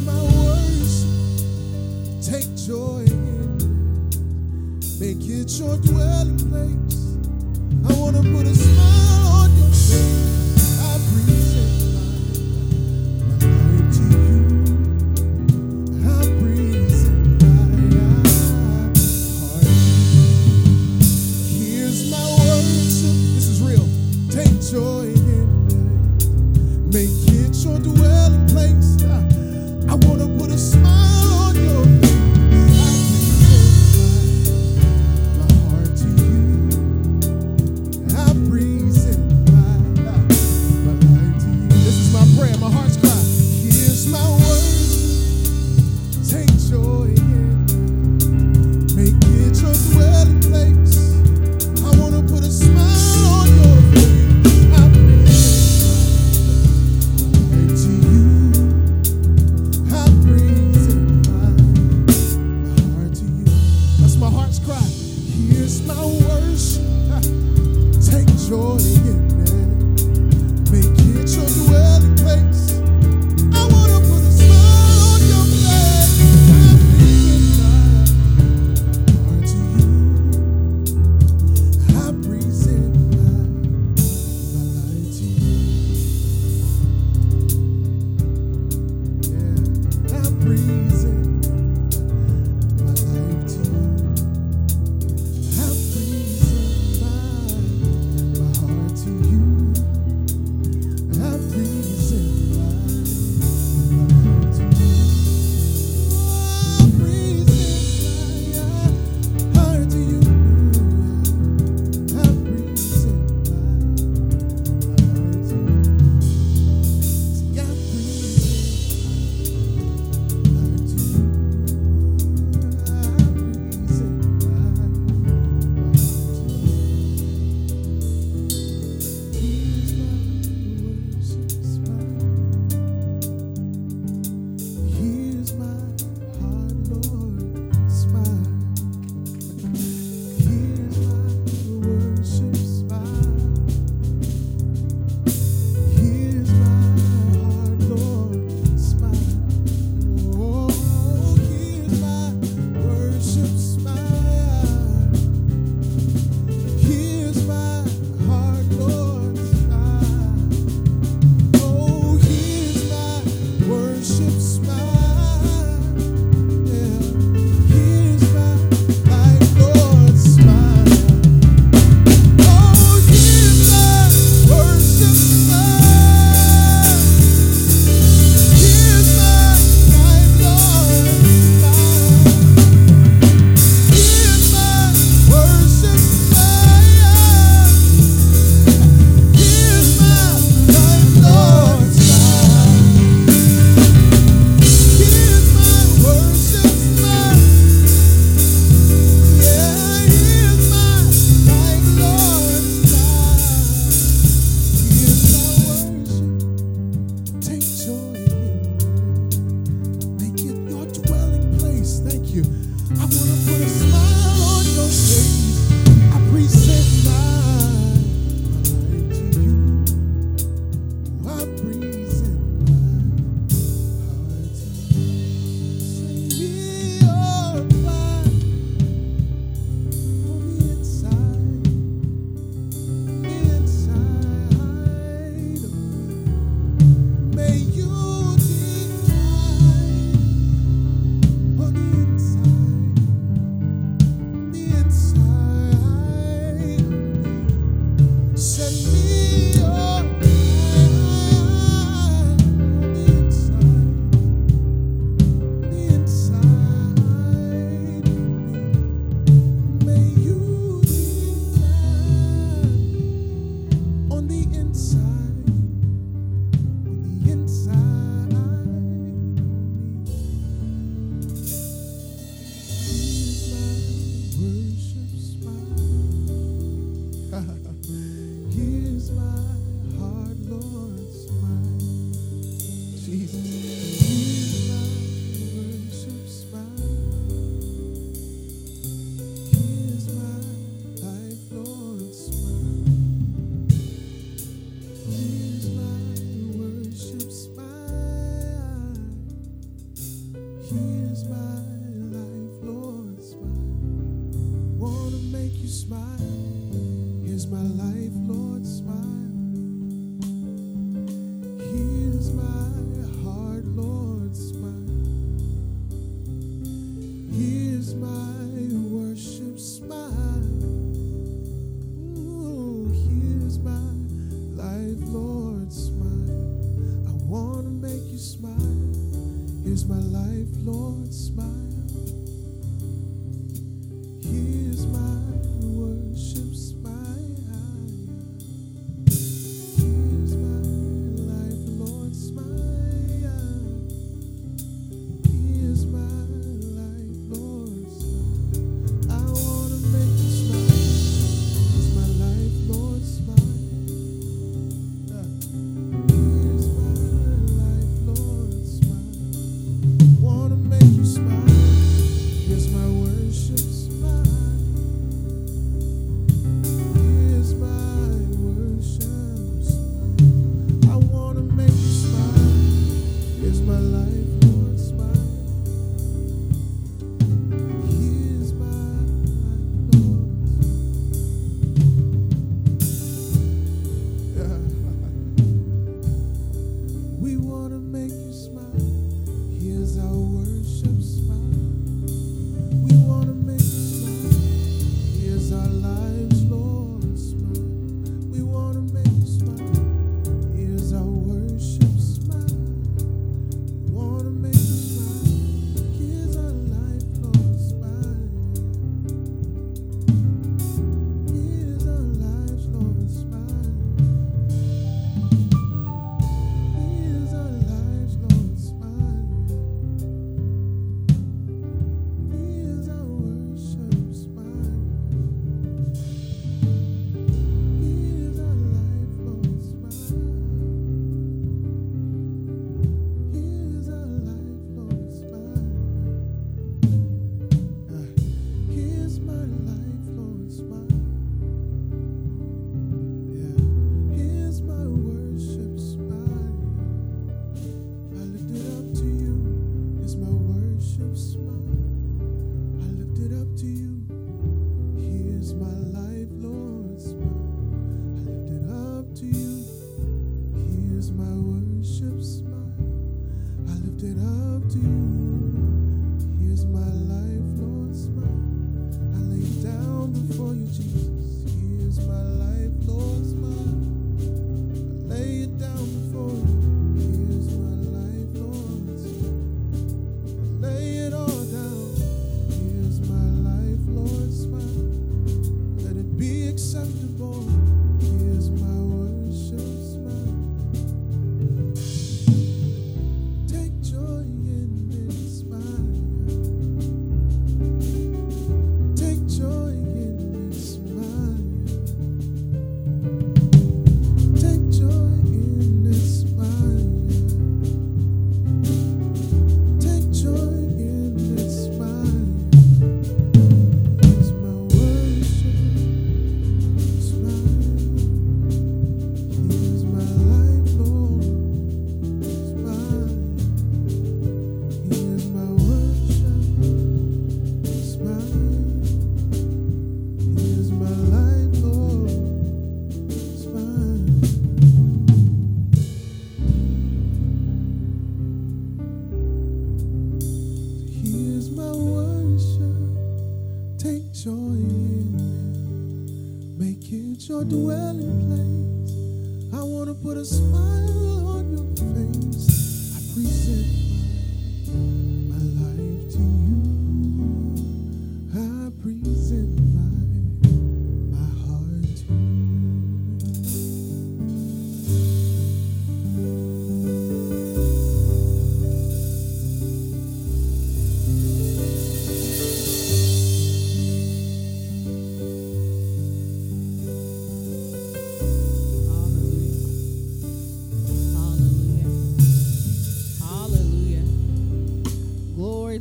My. Take joy. Make it your dwelling place. I want to put a smile on your face.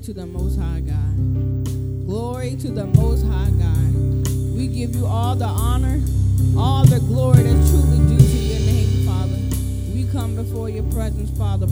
to the Most High God. Glory to the Most High God. We give you all the honor, all the glory that's truly due to your name, Father. We come before your presence, Father,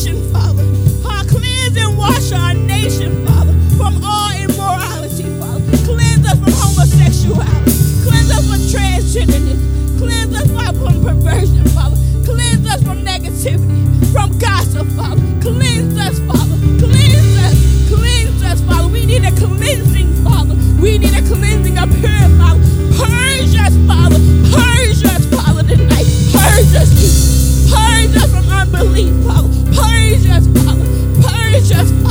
nation, Father. Our cleanse and wash our nation, Father, from all immorality, Father. Cleanse us from homosexuality. Cleanse us from transgenderism. Cleanse us from perversion, Father. Cleanse us from negativity, from gossip, Father. Cleanse us, Father. Cleanse us. Cleanse us, Father. We need a cleansing Purge us, Father. Purge us, Father.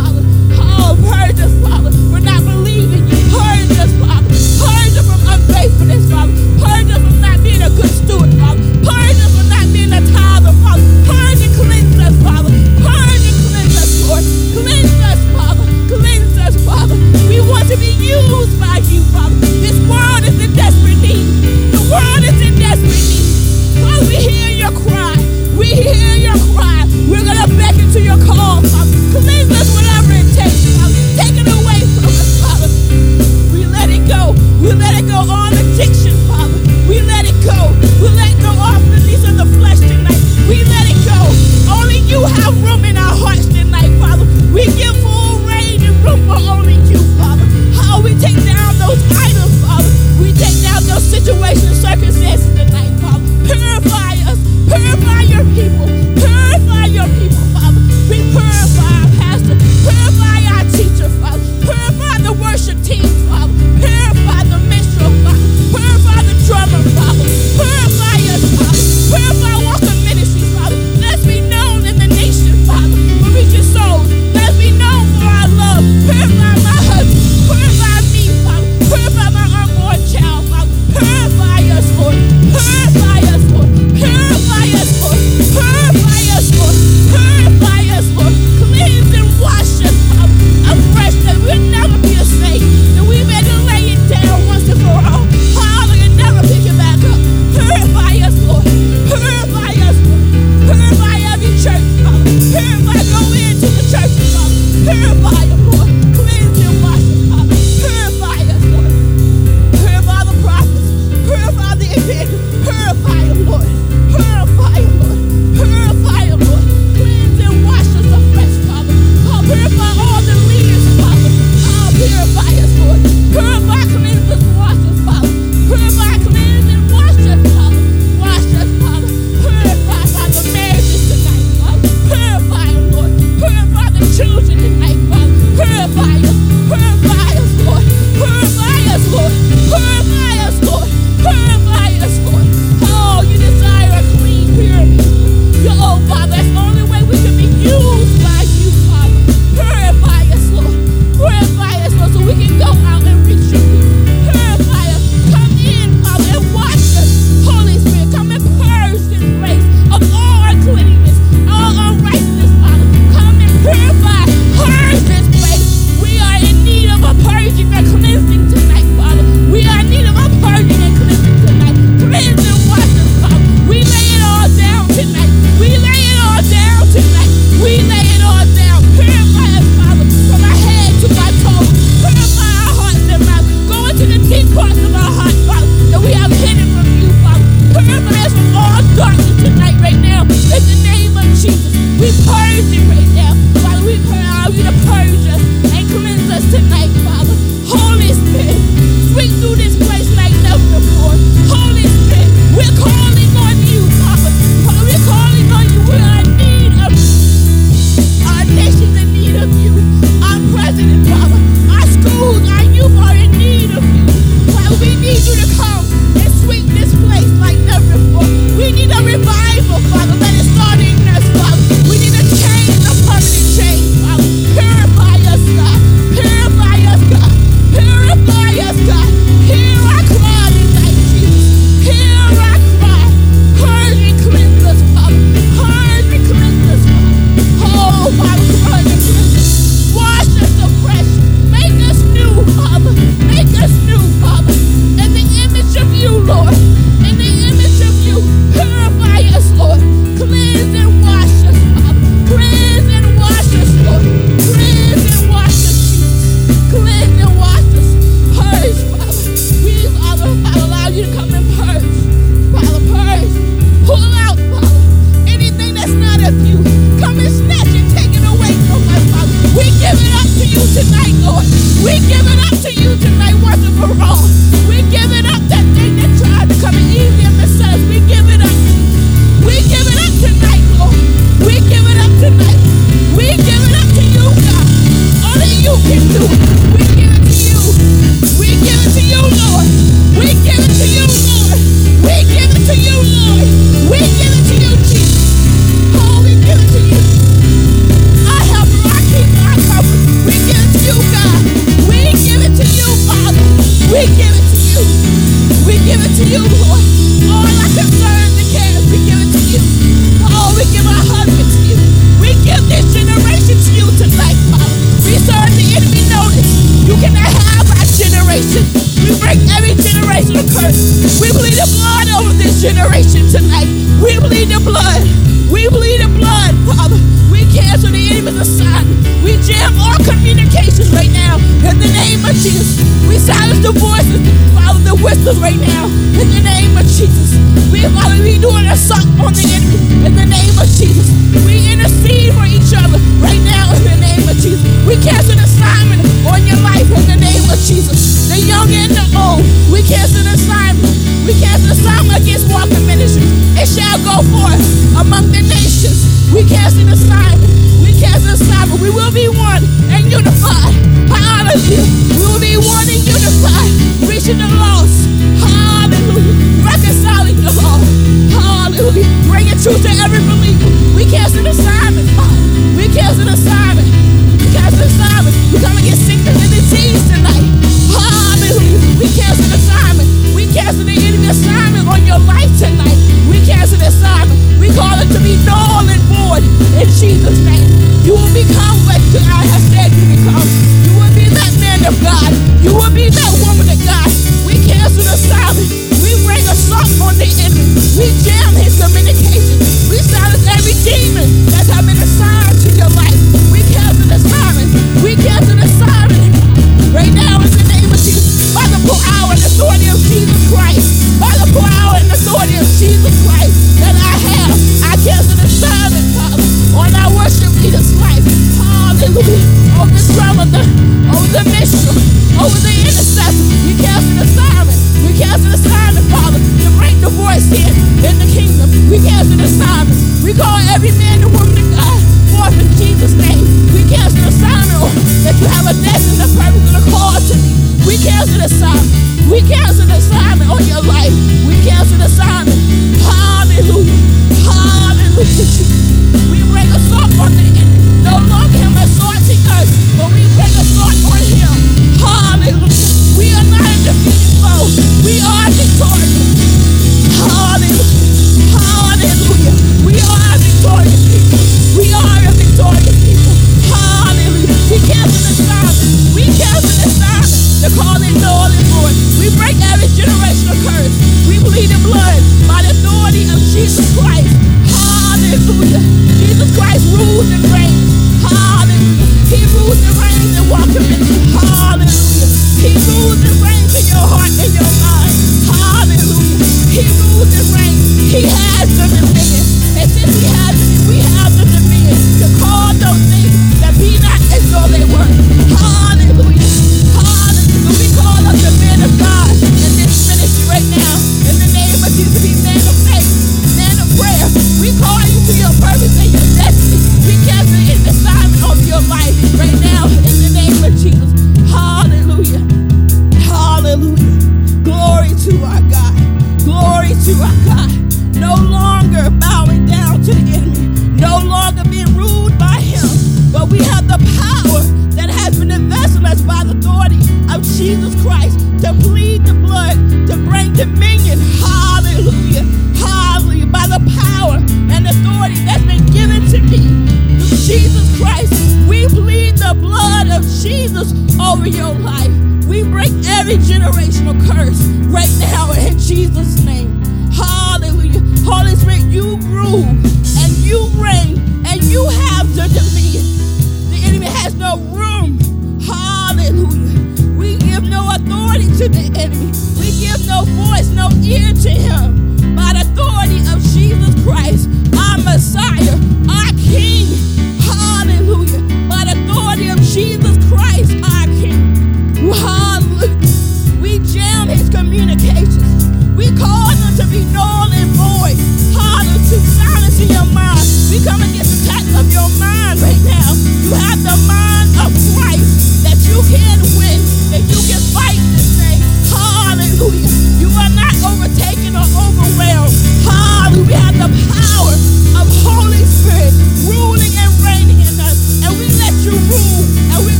Calling call it null and void. We break every generational curse. We bleed in blood by the authority of Jesus Christ. Hallelujah. Jesus Christ rules and reigns. Hallelujah. He rules and reigns and welcome in. Hallelujah. He rules and reigns in your heart and your mind. Hallelujah. He rules and reigns. He has the dominion. And since he has it, we have the dominion to call those things that be not as though they were.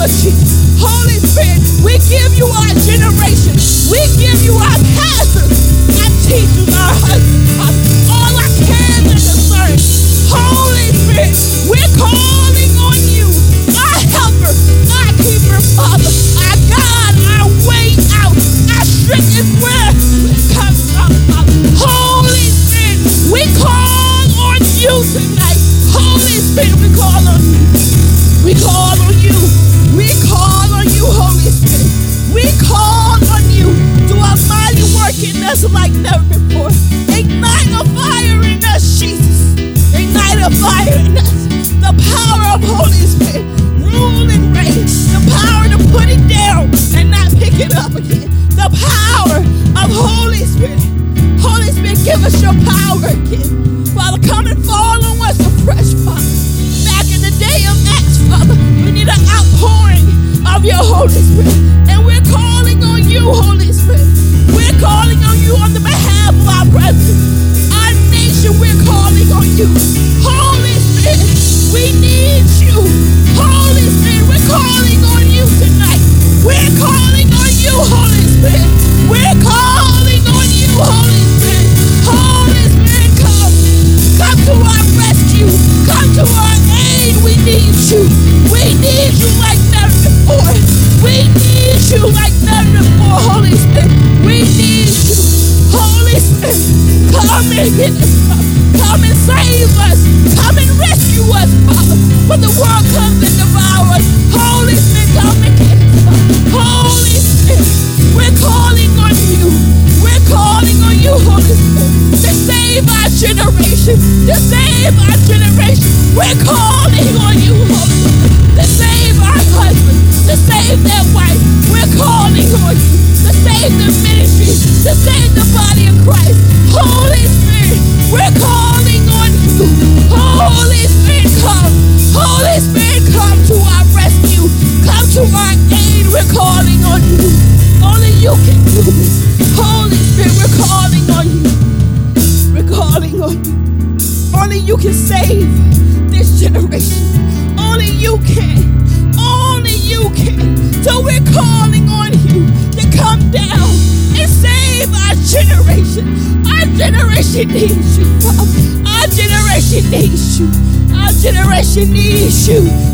The name of generation needs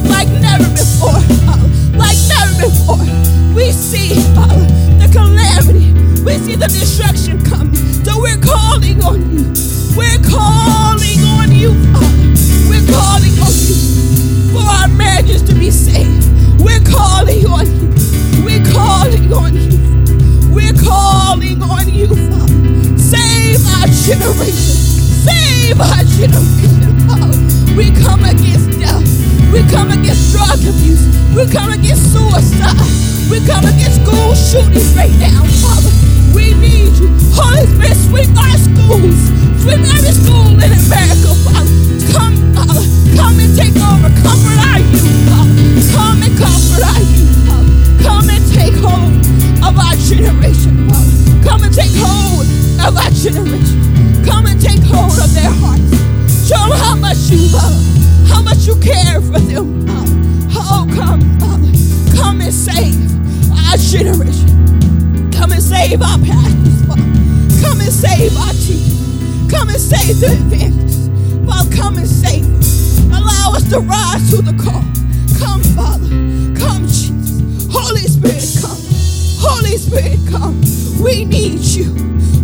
We come against school shootings right now, Father. We need you. Holy Spirit, sweep our schools. Sweep every school in America, generation. Come and save our pastors, Father. Come and save our teachers. Come and save the evangelists. Father, come and save us. Allow us to rise to the call. Come, Father. Come, Jesus. Holy Spirit, come. Holy Spirit, come. We need you.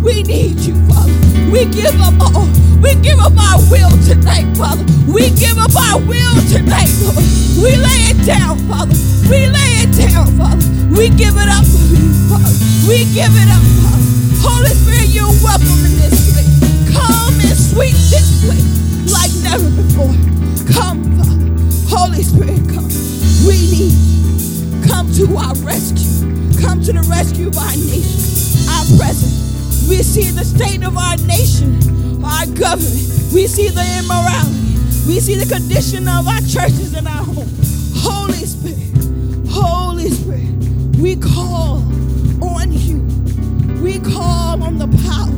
We need you, Father. We give up all. We give up our will tonight, Father. We give up our will tonight, Lord. We lay it down, Father. We lay it down, Father. We give it up for you, Father. We give it up, Father. Holy Spirit, you're welcome in this place. Come and sweep this place like never before. Come, Father. Holy Spirit, come. We need you. Come to our rescue. Come to the rescue of our nation, our president. We see the state of our nation, our government. We see the immorality. We see the condition of our churches and our homes. Holy we call on you. We call on the power.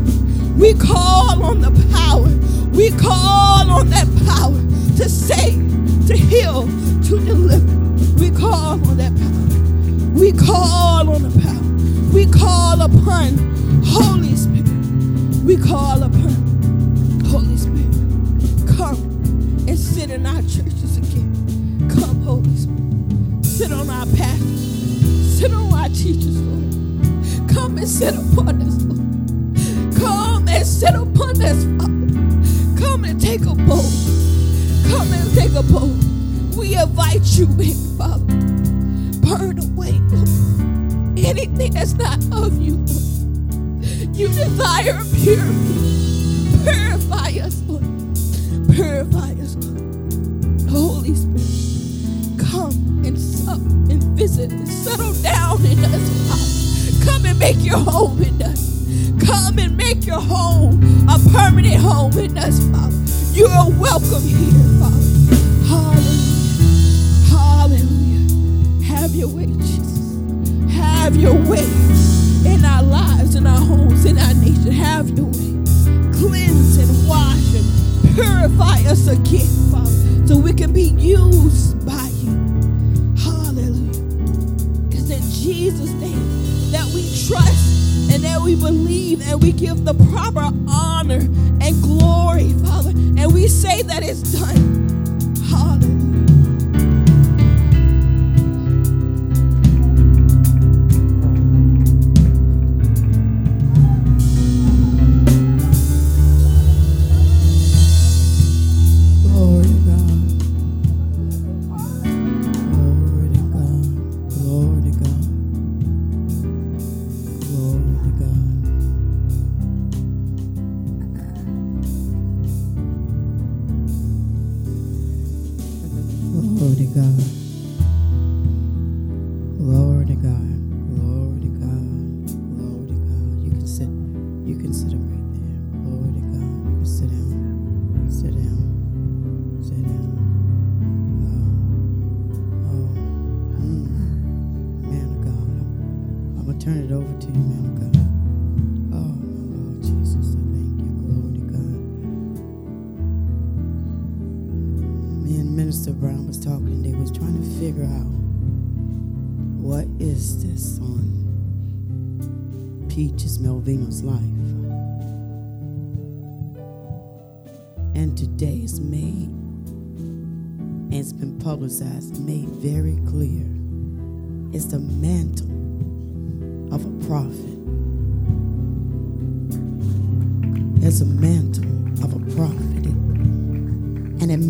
We call on the power. We call on that power to save, to heal, to deliver. We call on that power. We call on the power. We call upon Holy Spirit. We call upon Holy Spirit. Come and sit in our churches again. Come, Holy Spirit. Sit on our pastors. Sit on our teachers, Lord. Come and sit upon us, Lord. Come and sit upon us, Father. Come and take a bowl. Come and take a bowl. We invite you in, Father burn away Lord. anything that's not of you. Lord. You desire purity. Purify us, Lord. Purify us, Lord. Holy Spirit, and settle down in us. Come and make your home in us. Come and make your home a permanent home in us, Father. You are welcome here, Father. Hallelujah. Hallelujah. Have your way, Jesus. Have your way in our lives, in our homes, in our nation. Have your way. Cleanse and wash and purify us again, Father, so we can be used by Jesus' name that we trust and that we believe and we give the proper honor and glory, Father. And we say that it's done.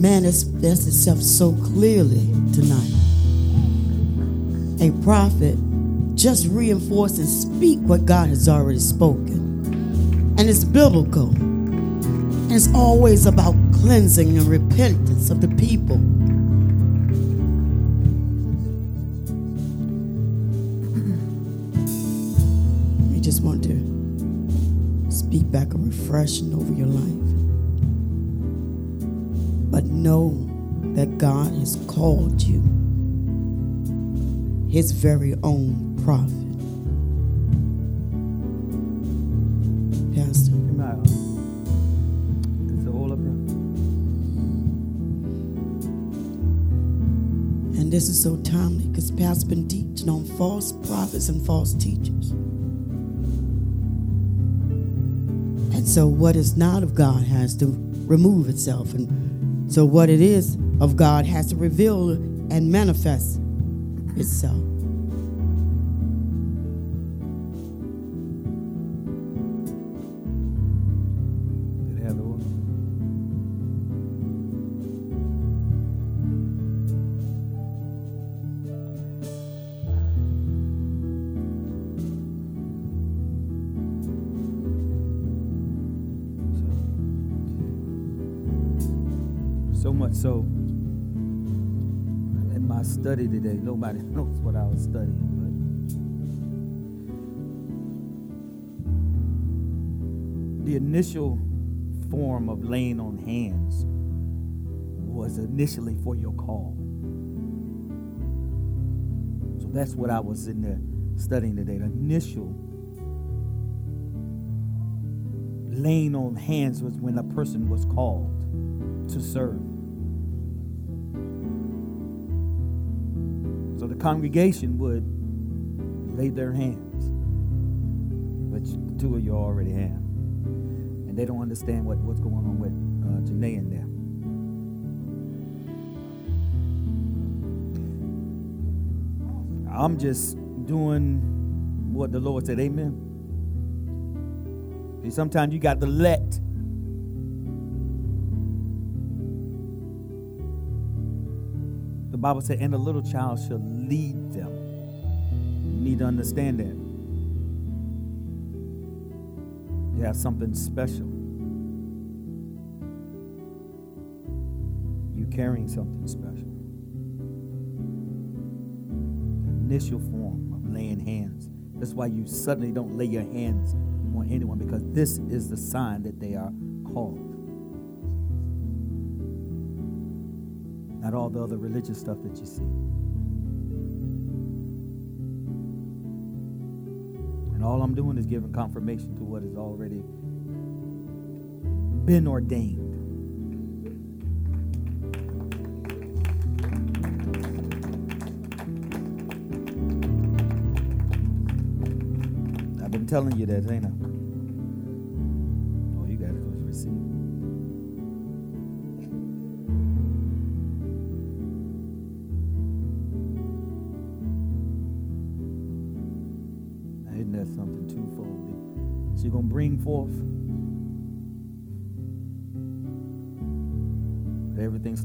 Manifests itself so clearly tonight. A prophet just reinforce and speak what God has already spoken. And it's biblical. And it's always about cleansing and repentance of the people. We just want to speak back a refreshing over your life. Know that God has called you his very own prophet. Pastor. Is it all up here? And this is so timely because Pastor's been teaching on false prophets and false teachers. And so what is not of God has to remove itself. And so what it is of God has to reveal and manifest itself. Study today, nobody knows what I was studying, but the initial form of laying on hands was initially for your call. So that's what I was in there studying today. The initial laying on hands was when a person was called to serve. Congregation would lay their hands, which two of you already have. And they don't understand what, what's going on with uh, Janae in there. I'm just doing what the Lord said. Amen. See, sometimes you got to let Bible said, and a little child shall lead them. You need to understand that. You have something special. You're carrying something special. Initial form of laying hands. That's why you suddenly don't lay your hands on anyone because this is the sign that they are called. Not all the other religious stuff that you see. And all I'm doing is giving confirmation to what has already been ordained. I've been telling you that, ain't I?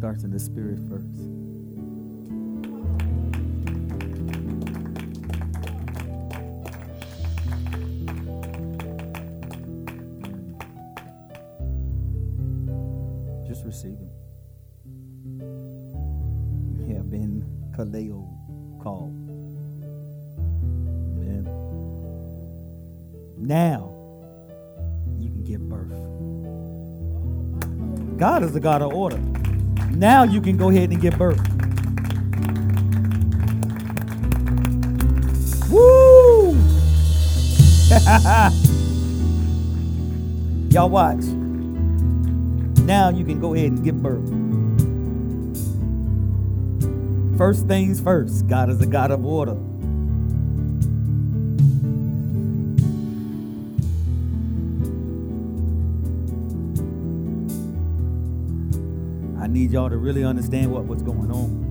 Starts in the spirit first. Just receive him. You have been Kaleo called. Amen. Now you can give birth. God is the God of order. Now you can go ahead and give birth. Woo! Y'all watch. Now you can go ahead and give birth. First things first, God is a God of order. Need y'all to really understand what, what's going on.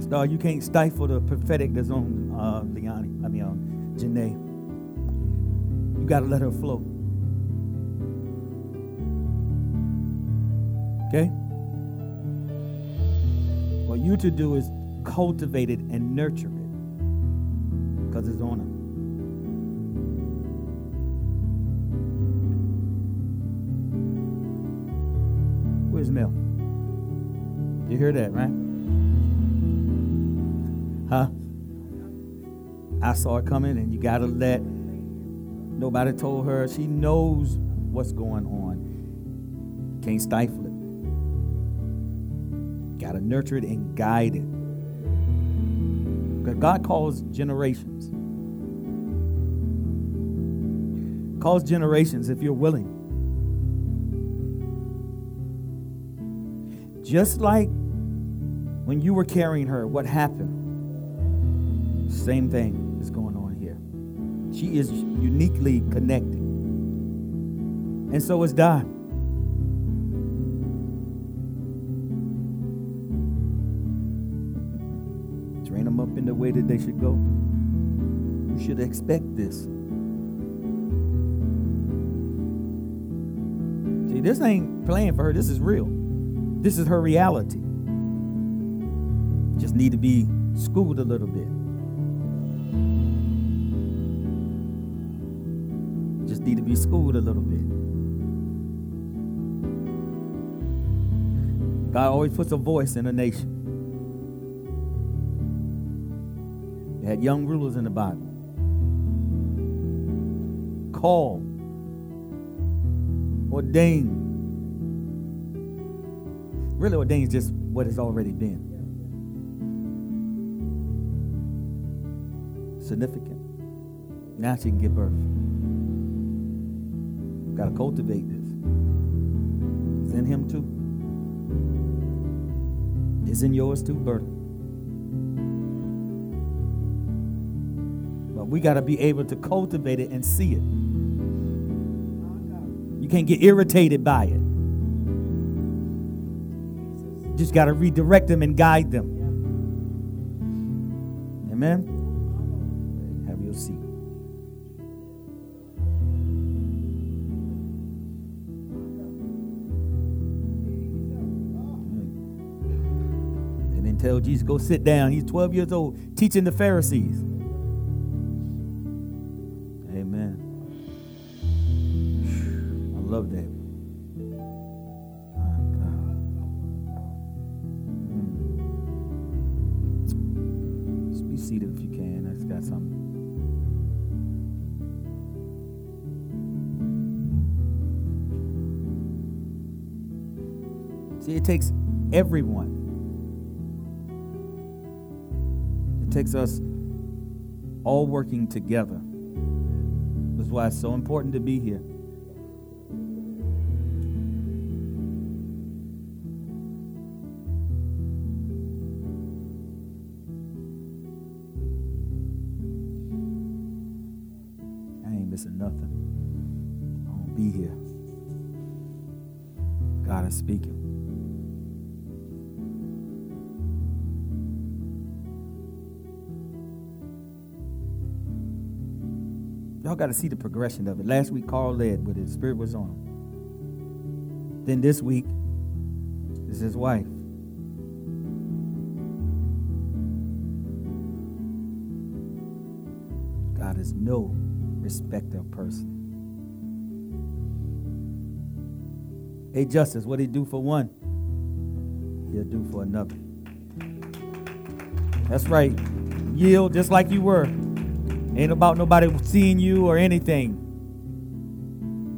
Star, you can't stifle the prophetic that's on uh. I mean, on Janae. You got to let her flow. Okay? What you to do is cultivate it and nurture him. Where's Mel? You hear that, right? Huh? I saw it coming, and you gotta let. Nobody told her. She knows what's going on. Can't stifle it. Gotta nurture it and guide it. God calls generations. Calls generations if you're willing. Just like when you were carrying her, what happened? Same thing is going on here. She is uniquely connected. And so is Di. They should go. You should expect this. See, this ain't playing for her. This is real. This is her reality. Just need to be schooled a little bit. Just need to be schooled a little bit. God always puts a voice in a nation. Young rulers in the Bible. Called, ordained. Really, ordained is just what has already been. Significant. Now she can give birth. Got to cultivate this. It's in him too. It's in yours too, Berta. We got to be able to cultivate it and see it. You can't get irritated by it. Just got to redirect them and guide them. Amen. Have your seat. Tell Jesus, go sit down. He's 12 years old, teaching the Pharisees. Takes everyone. It takes us all working together. That's why it's so important to be here. I ain't missing nothing. I'm gonna be here. God is speaking. Y'all got to see the progression of it. Last week, Carl led but his spirit was on him. Then this week is his wife. God is no respecter of person. Hey, Justice, what he do for one, he'll do for another. That's right. Yield just like you were. Ain't about nobody seeing you or anything.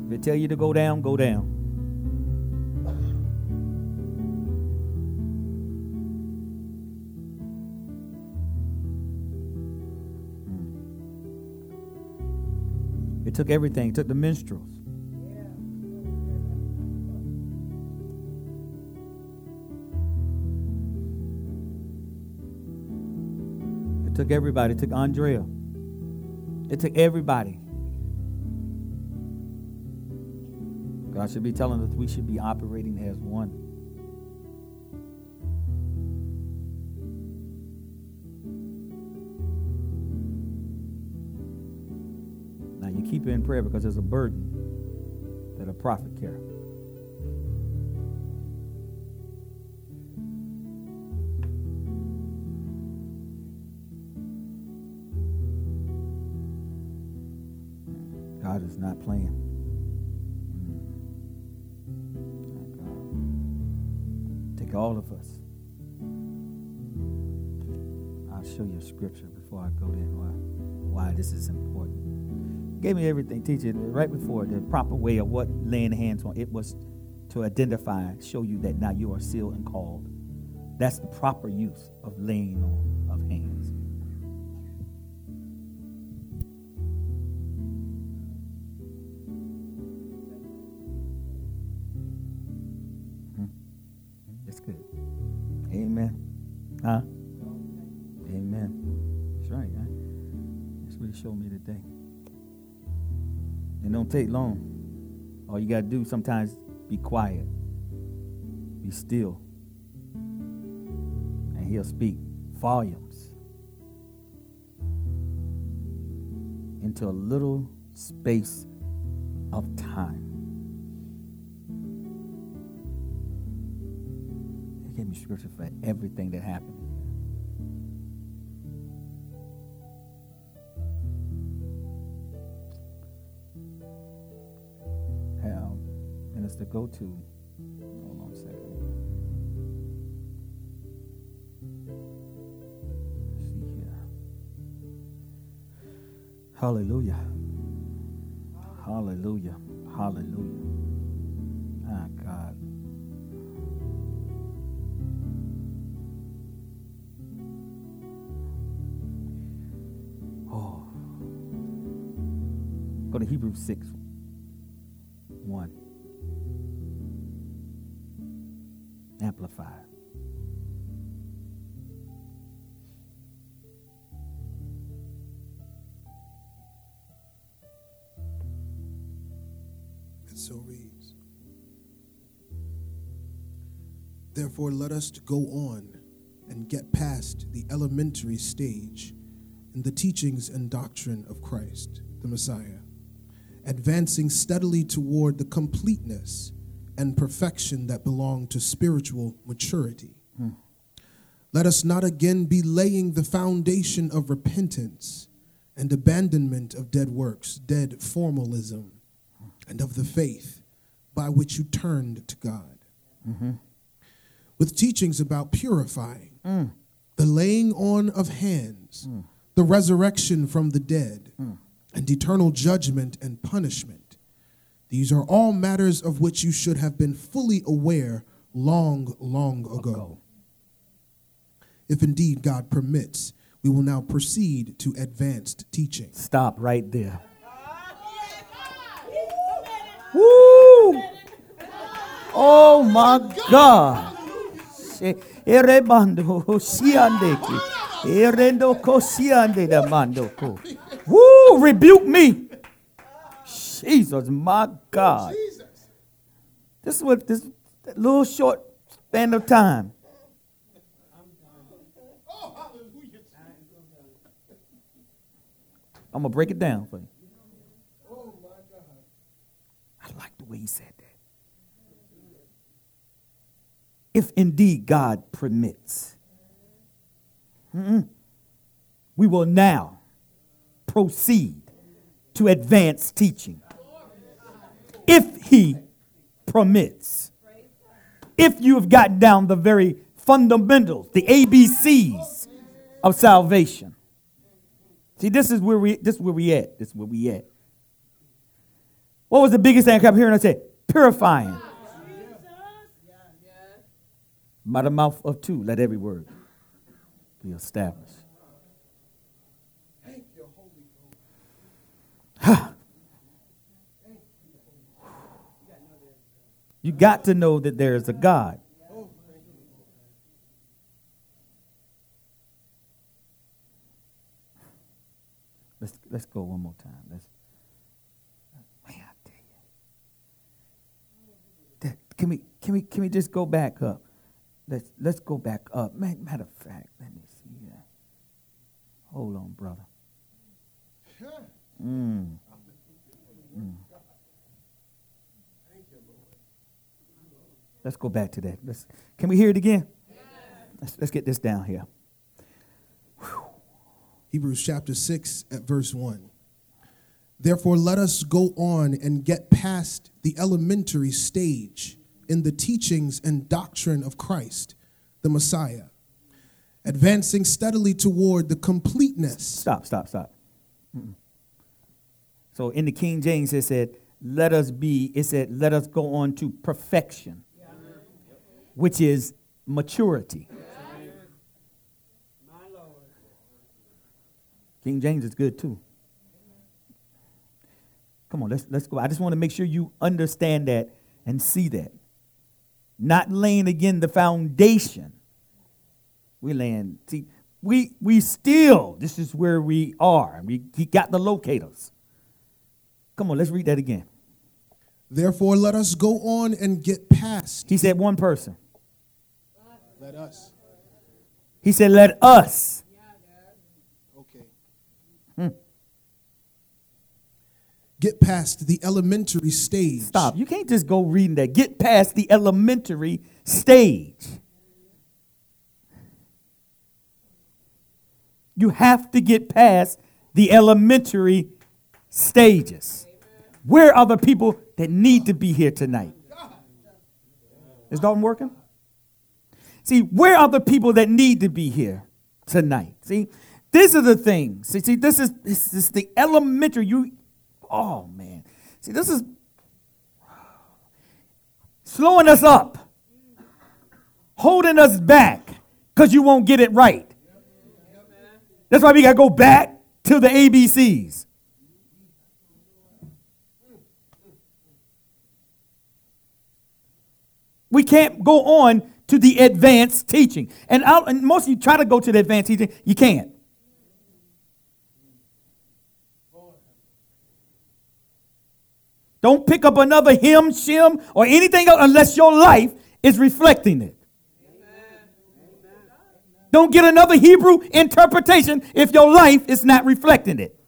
If they tell you to go down, go down. Hmm. It took everything. It took the minstrels. It took everybody. It took Andrea. It took everybody. God should be telling us we should be operating as one. Now you keep it in prayer because there's a burden that a prophet carries. Not playing. Take all of us. I'll show you a scripture before I go there why, why this is important. Gave me everything, teaching it right before the proper way of what laying hands on. It was to identify, show you that now you are sealed and called. That's the proper use of laying on take long. All you got to do sometimes be quiet, be still, and he'll speak volumes into a little space of time. He gave me scripture for everything that happened. Go to, hold on a second. Let's see here. Hallelujah. Hallelujah. Hallelujah. Ah, God. Oh. Go to Hebrews 6 Therefore, let us go on and get past the elementary stage in the teachings and doctrine of Christ, the Messiah, advancing steadily toward the completeness and perfection that belong to spiritual maturity. Hmm. Let us not again be laying the foundation of repentance and abandonment of dead works, dead formalism, hmm. and of the faith by which you turned to God. Mm-hmm. With teachings about purifying, mm. the laying on of hands, mm. the resurrection from the dead, mm. and eternal judgment and punishment. These are all matters of which you should have been fully aware long, long ago. If indeed God permits, we will now proceed to advanced teaching. Stop right there. Woo! Oh my God. Se-. Erendo ko siande ko. Woo! Rebuke me. Jesus, my God. This is what this little short span of time. I'm gonna break it down for you. I like the way he said that. If indeed God permits, Mm-mm. we will now proceed to advance teaching. If he permits. If you have gotten down the very fundamentals, the ABCs of salvation. See, this is where we this is where we at. This is where we at. What was the biggest thing I kept hearing? I said, purifying. By the mouth of two, let every word be established. You got to know that there is a God. Let's let's go one more time. Let's man, I tell you. That, can we can we can we just go back up? Let's let's go back up. Matter of fact, let me see here. Hold on, brother. Mm. Mm. Let's go back to that. Let's, can we hear it again? Let's, let's get this down here. Hebrews chapter 6 at verse 1. Therefore, let us go on and get past the elementary stage in the teachings and doctrine of Christ, the Messiah, advancing steadily toward the completeness. Stop, stop, stop. Mm-mm. So in the King James, it said, let us be, it said, let us go on to perfection, which is maturity. King James is good too. Come on, let's, let's go. I just want to make sure you understand that and see that. Not laying again the foundation. We laying, see, we we still, this is where we are. We he got the locators. Come on, let's read that again. Therefore, let us go on and get past. He said one person. Let us. He said, let us. Okay. Hmm. Get past the elementary stage. Stop. You can't just go reading that. Get past the elementary stage. You have to get past the elementary stages. Where are the people that need to be here tonight? Is Dalton working? See, where are the people that need to be here tonight? See, these are the things. See, see this is this is the elementary. You, oh man. See, this is slowing us up, holding us back, because you won't get it right. That's why we got to go back to the ABCs. We can't go on to the advanced teaching. And, I'll, and most of you try to go to the advanced teaching, you can't. Don't pick up another hymn, shim, or anything else unless your life is reflecting it. Don't get another Hebrew interpretation if your life is not reflecting it.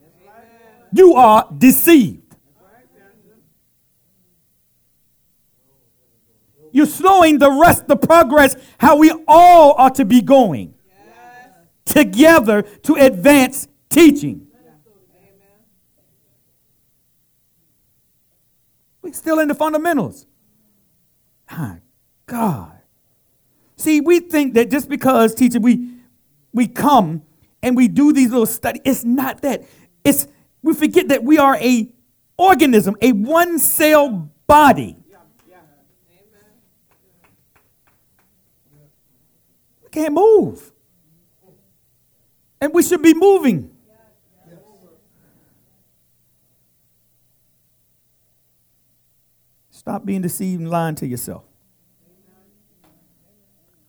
You are deceived. You're slowing the rest, the progress, how we all are to be going together to advance teaching. We're still in the fundamentals. My God. See, we think that just because, teacher, we we come and we do these little studies, it's not that. It's we forget that we are a organism, a one cell body. We can't move. And we should be moving. Stop being deceived and lying to yourself.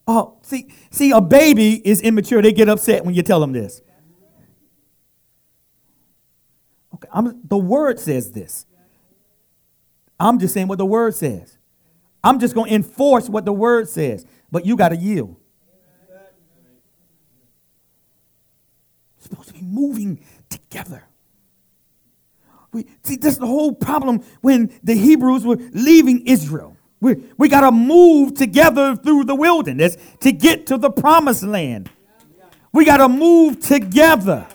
Oh, see, see, a baby is immature. They get upset when you tell them this. Okay, I'm, the word says this. I'm just saying what the word says. I'm just going to enforce what the word says, but you got to yield. supposed to be moving together. We, see, that's the whole problem when the Hebrews were leaving Israel. We, we got to move together through the wilderness to get to the promised land. We got to move together.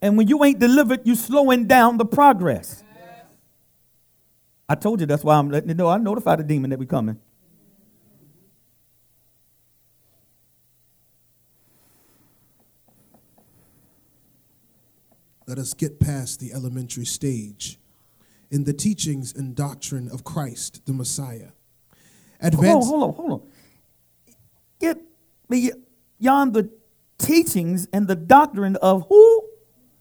And when you ain't delivered, you slowing down the progress. I told you that's why I'm letting you know. I notified the demon that we coming. Let us get past the elementary stage in the teachings and doctrine of Christ, the Messiah. Advance. Hold on, hold on, hold on. Get beyond the teachings and the doctrine of who?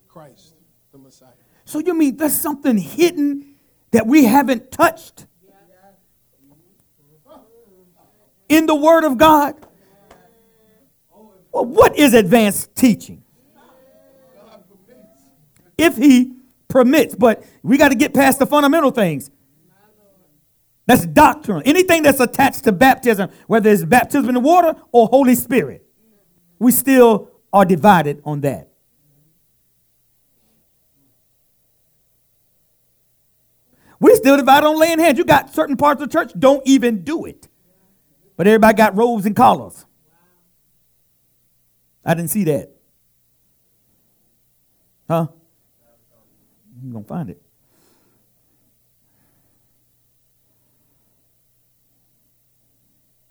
Christ, the Messiah. So you mean there's something hidden that we haven't touched in the Word of God? Well, what is advanced teaching? If He permits, but we got to get past the fundamental things. That's doctrine. Anything that's attached to baptism, whether it's baptism in the water or Holy Spirit, we still are divided on that. We still divide on laying hands. You got certain parts of the church don't even do it. But everybody got robes and collars. I didn't see that. Huh? You're going to find it.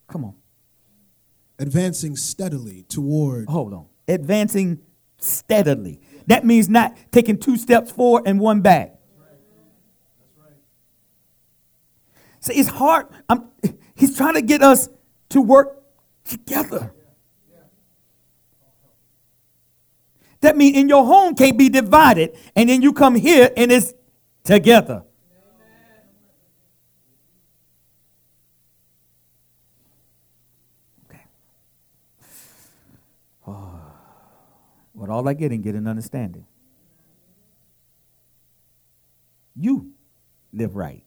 Come on. Advancing steadily toward Hold on. Advancing steadily. That means not taking two steps forward and one back. That's right. See, it's hard. I'm, he's trying to get us to work together. That means in your home can't be divided, and then you come here and it's together. Okay. What all I get and get an understanding. You live right.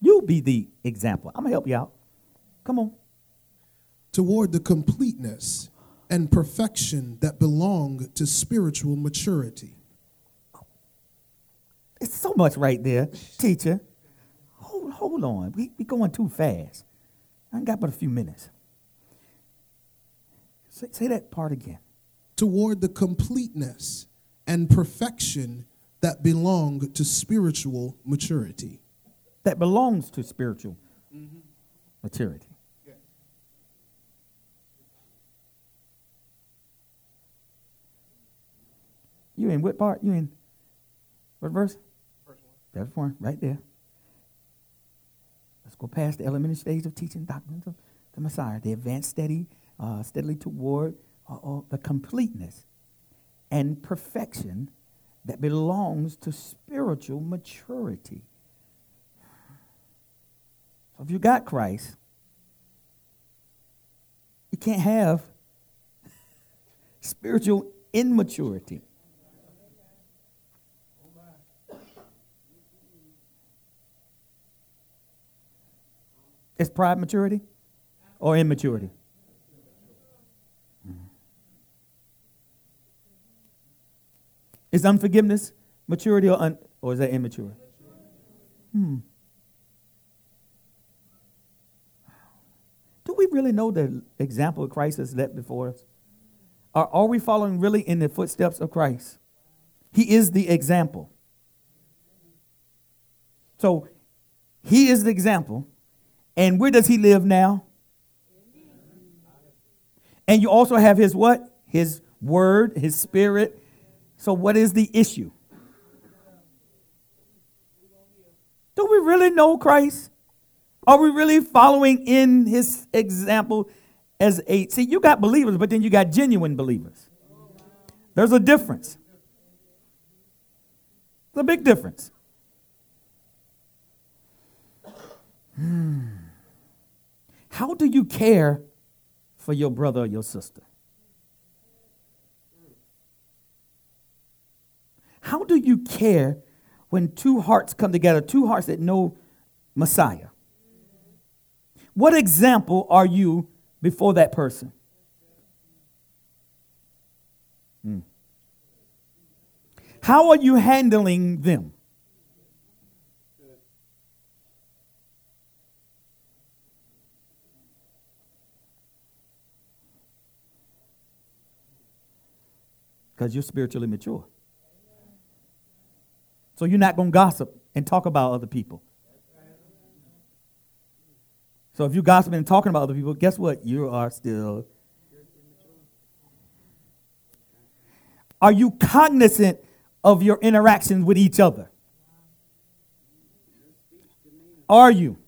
You be the example. I'm gonna help you out. Come on. toward the completeness and perfection that belong to spiritual maturity. It's so much right there, teacher. Hold, hold on. We we going too fast. I ain't got but a few minutes. Say, say that part again. Toward the completeness and perfection that belong to spiritual maturity. That belongs to spiritual mm-hmm. maturity. You in what part? You in what verse? Verse one, right there. Let's go past the elementary stage of teaching doctrines of the Messiah. They advance steady, uh, steadily toward uh, uh, the completeness and perfection that belongs to spiritual maturity. So if you got Christ, you can't have spiritual immaturity. Is pride maturity or immaturity? Is unforgiveness maturity or, un, or is that immature? Hmm. Do we really know the example of Christ has left before us? Are, are we following really in the footsteps of Christ? He is the example. So he is the example. And where does he live now? And you also have his what? His word, his spirit. So what is the issue? Do we really know Christ? Are we really following in his example as a see you got believers, but then you got genuine believers. There's a difference. There's a big difference. Hmm. How do you care for your brother or your sister? How do you care when two hearts come together, two hearts that know Messiah? What example are you before that person? Hmm. How are you handling them? Because you're spiritually mature. So you're not going to gossip and talk about other people. So if you're gossiping and talking about other people, guess what? You are still. Are you cognizant of your interactions with each other? Are you?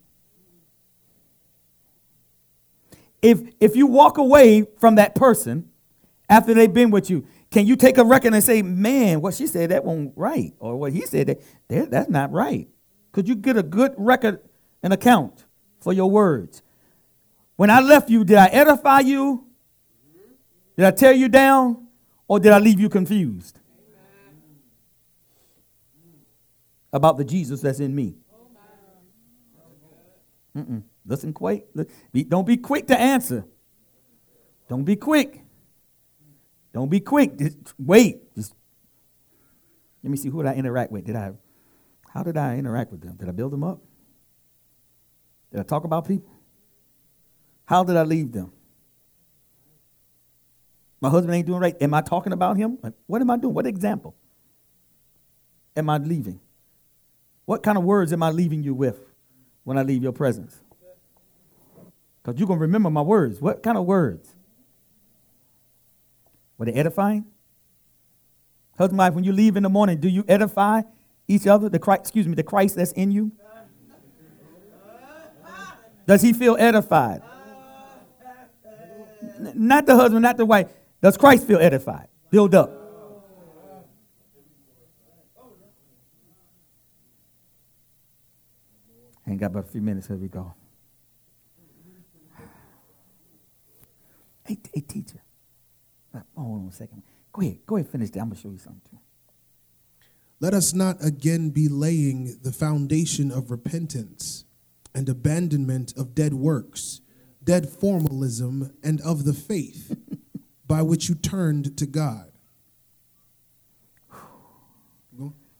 If if you walk away from that person after they've been with you, can you take a record and say, "Man, what she said that won't right," or what he said that, that that's not right? Could you get a good record and account for your words? When I left you, did I edify you? Did I tear you down, or did I leave you confused about the Jesus that's in me? Mm-mm. Listen quick. Don't be quick to answer. Don't be quick. Don't be quick. Just wait. Just let me see who did I interact with. Did I? How did I interact with them? Did I build them up? Did I talk about people? How did I leave them? My husband ain't doing right. Am I talking about him? What am I doing? What example am I leaving? What kind of words am I leaving you with when I leave your presence? Because you're going to remember my words. What kind of words? Were they edifying? Husband, wife, when you leave in the morning, do you edify each other? The Christ, excuse me, the Christ that's in you? Does he feel edified? Not the husband, not the wife. Does Christ feel edified? Build up. Ain't got but a few minutes. Here we go. Hey, hey teacher. Hold on a second. Go ahead. Go ahead finish that. I'm going to show you something too. Let us not again be laying the foundation of repentance and abandonment of dead works, dead formalism, and of the faith by which you turned to God.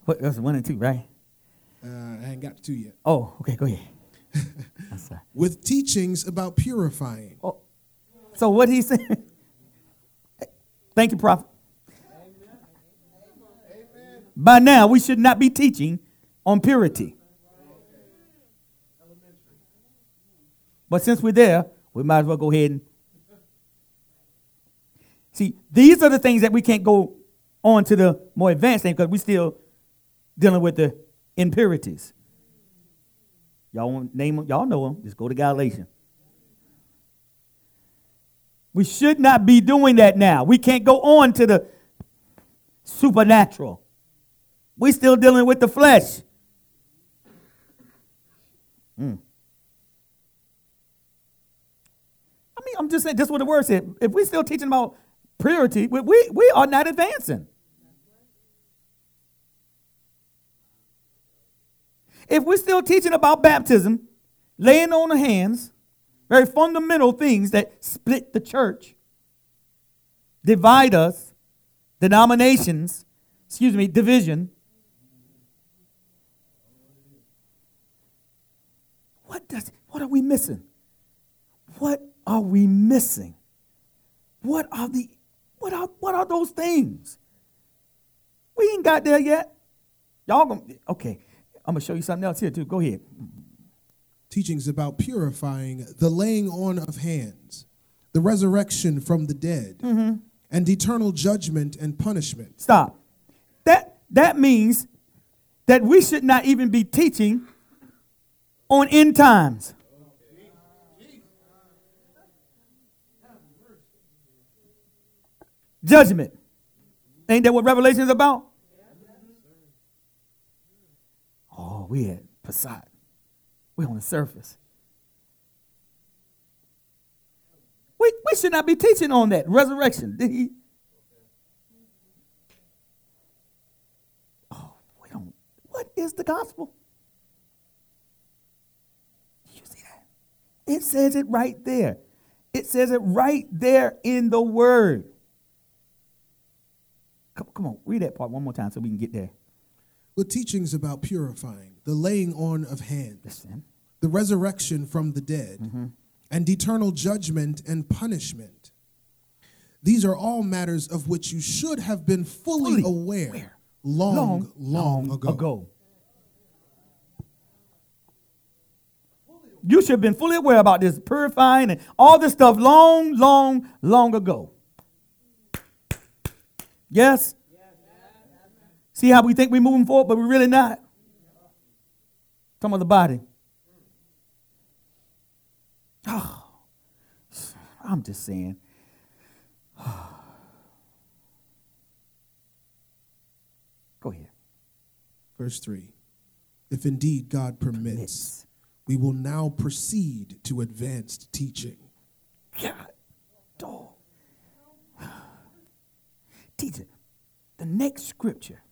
What, that's one and two, right? Uh, I ain't got to two yet. Oh, okay, go ahead. With teachings about purifying. Oh, so what he said? Thank you, prophet. By now, we should not be teaching on purity. But since we're there, we might as well go ahead and see. These are the things that we can't go on to the more advanced thing because we're still dealing with the impurities. Y'all want name them? Y'all know them. Just go to Galatians. We should not be doing that now. We can't go on to the supernatural. We're still dealing with the flesh. Mm. I mean, I'm just saying, just what the word said. If we're still teaching about purity, we, we, we are not advancing. If we're still teaching about baptism, laying on the hands, very fundamental things that split the church, divide us, denominations, excuse me, division. What does what are we missing? What are we missing? What are the what are what are those things? We ain't got there yet. Y'all gonna okay. I'm gonna show you something else here too. Go ahead teachings about purifying, the laying on of hands, the resurrection from the dead, mm-hmm. and eternal judgment and punishment. Stop. That that means that we should not even be teaching on end times. Judgment. Ain't that what Revelation is about? Oh, we had Passat. We're on the surface. We, we should not be teaching on that resurrection. Did he? Oh, we don't. What is the gospel? you see that? It says it right there. It says it right there in the word. Come, come on, read that part one more time so we can get there. With teachings about purifying, the laying on of hands. Listen the resurrection from the dead, mm-hmm. and eternal judgment and punishment. These are all matters of which you should have been fully, fully aware long, long, long, ago. ago. You should have been fully aware about this purifying and all this stuff long, long, long ago. Yes? See how we think we're moving forward, but we're really not. Some of the body. Oh, I'm just saying. Go ahead. Verse 3 If indeed God permits, permits, we will now proceed to advanced teaching. God, dog. Teacher, the next scripture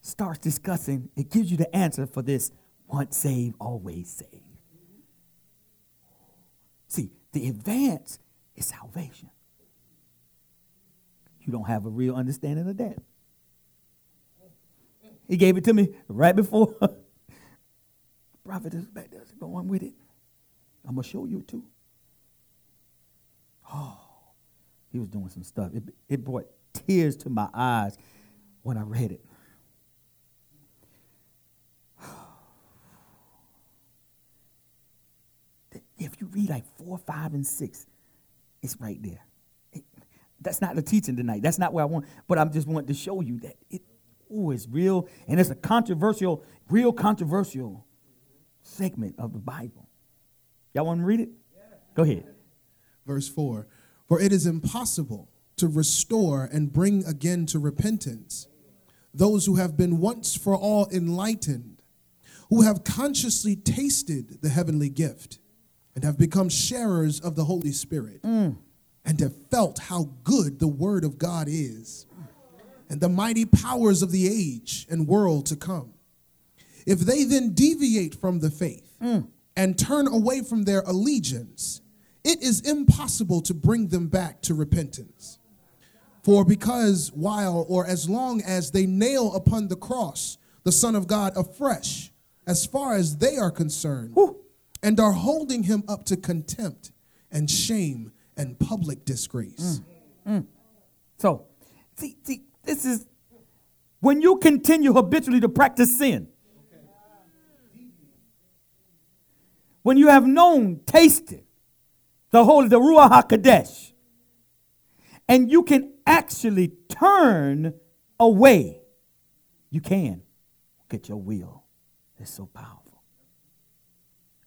starts discussing, it gives you the answer for this once saved, always saved. See, the advance is salvation. You don't have a real understanding of that. He gave it to me right before. Prophet is back there going with it. I'm going to show you too. Oh, he was doing some stuff. It, it brought tears to my eyes when I read it. If you read like four, five, and six, it's right there. It, that's not the teaching tonight. That's not where I want. But I'm just want to show you that it oh, it's real, and it's a controversial, real controversial segment of the Bible. Y'all want to read it? Go ahead. Verse 4 For it is impossible to restore and bring again to repentance those who have been once for all enlightened, who have consciously tasted the heavenly gift and have become sharers of the Holy Spirit mm. and have felt how good the Word of God is and the mighty powers of the age and world to come. If they then deviate from the faith mm. and turn away from their allegiance, it is impossible to bring them back to repentance. For because while or as long as they nail upon the cross the Son of God afresh, as far as they are concerned, and are holding him up to contempt and shame and public disgrace. Mm. Mm. So, see, see, this is when you continue habitually to practice sin. When you have known, tasted the holy, the Ruach HaKodesh, and you can actually turn away, you can get your will. It's so powerful.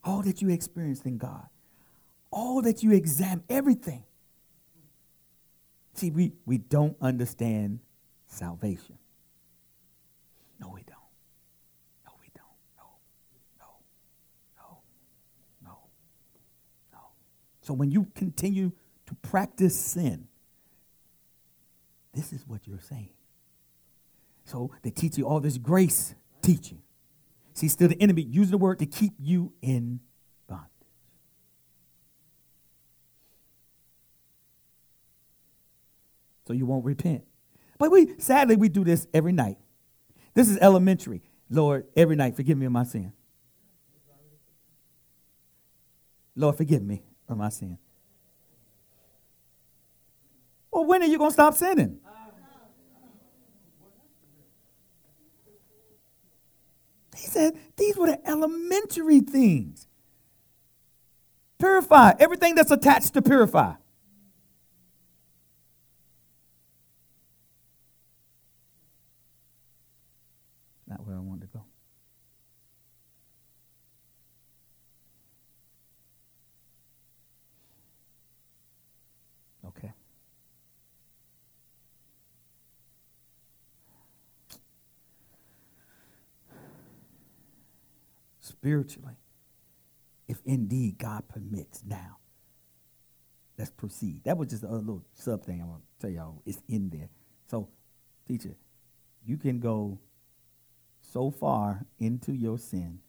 All that you experienced in God, all that you examine, everything. See, we, we don't understand salvation. No, we don't. No, we don't. No, no, no, no, no. So when you continue to practice sin, this is what you're saying. So they teach you all this grace teaching. See, still the enemy using the word to keep you in bondage. So you won't repent. But we sadly we do this every night. This is elementary. Lord, every night forgive me of my sin. Lord, forgive me of my sin. Well, when are you going to stop sinning? He said these were the elementary things. Purify everything that's attached to purify. Not where I wanted to go. Okay. Spiritually, if indeed God permits now, let's proceed. That was just a little sub thing I want to tell y'all. It's in there. So, teacher, you can go so far into your sin,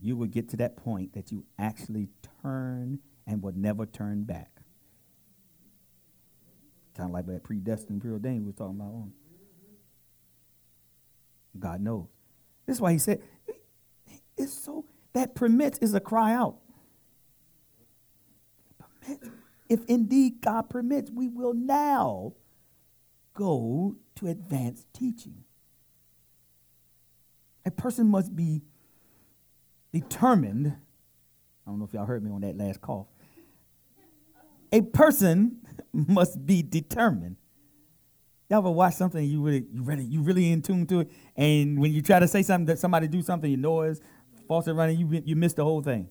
you will get to that point that you actually turn and will never turn back. Kind of like that predestined, preordained we was talking about. On. God knows. This is why he said, it's so, that permits is a cry out. Permits. If indeed God permits, we will now go to advanced teaching. A person must be determined. I don't know if y'all heard me on that last call. A person must be determined. Y'all ever watch something you really you really you really in tune to it, and when you try to say something that somebody do something, you know noise, faucet running, you you miss the whole thing,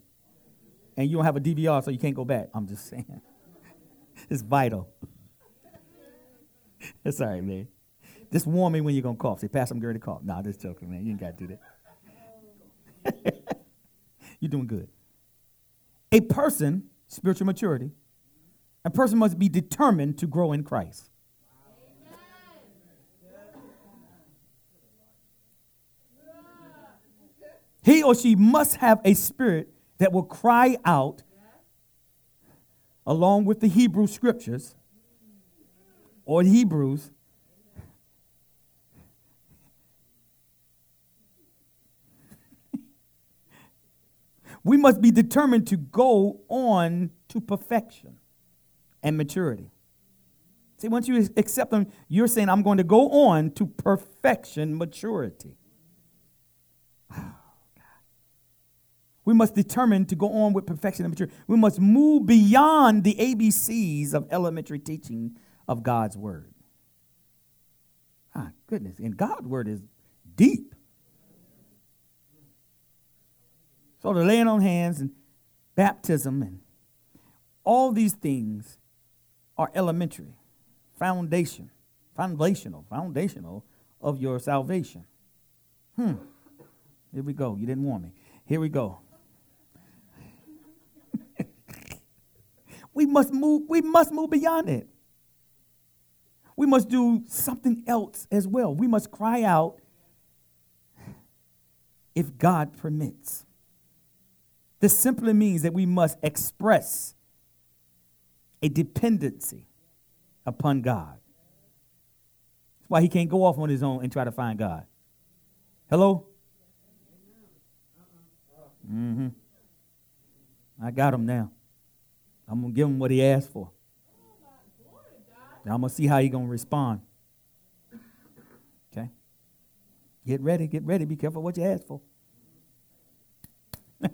and you don't have a DVR, so you can't go back. I'm just saying, it's vital. It's all right, man. Just warn me when you're gonna cough. Say, pass some Gertie cough. Nah, just joking, man. You ain't gotta do that. you're doing good. A person, spiritual maturity, a person must be determined to grow in Christ. He or she must have a spirit that will cry out along with the Hebrew scriptures or Hebrews we must be determined to go on to perfection and maturity. See, once you accept them, you're saying, I'm going to go on to perfection, maturity. We must determine to go on with perfection and maturity. We must move beyond the ABCs of elementary teaching of God's word. Ah, goodness. And God's word is deep. So the laying on hands and baptism and all these things are elementary, foundation, foundational, foundational of your salvation. Hmm. Here we go. You didn't want me. Here we go. We must move, we must move beyond it. We must do something else as well. We must cry out if God permits. This simply means that we must express a dependency upon God. That's why he can't go off on his own and try to find God. Hello? Mm-hmm. I got him now. I'm going to give him what he asked for. I'm going to see how he's going to respond. Okay? Get ready, get ready. Be careful what you ask for.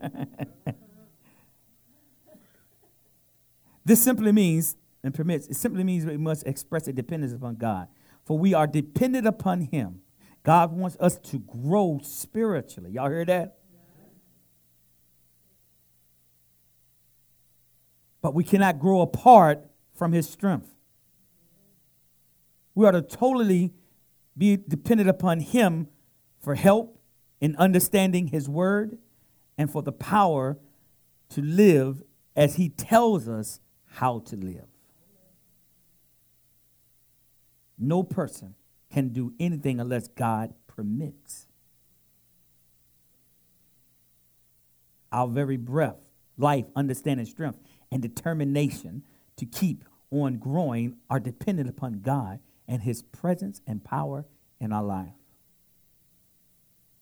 this simply means and permits, it simply means we must express a dependence upon God. For we are dependent upon Him. God wants us to grow spiritually. Y'all hear that? But we cannot grow apart from His strength. We are to totally be dependent upon Him for help in understanding His Word and for the power to live as He tells us how to live. No person can do anything unless God permits. Our very breath, life, understanding, strength, and determination to keep on growing are dependent upon God and His presence and power in our life.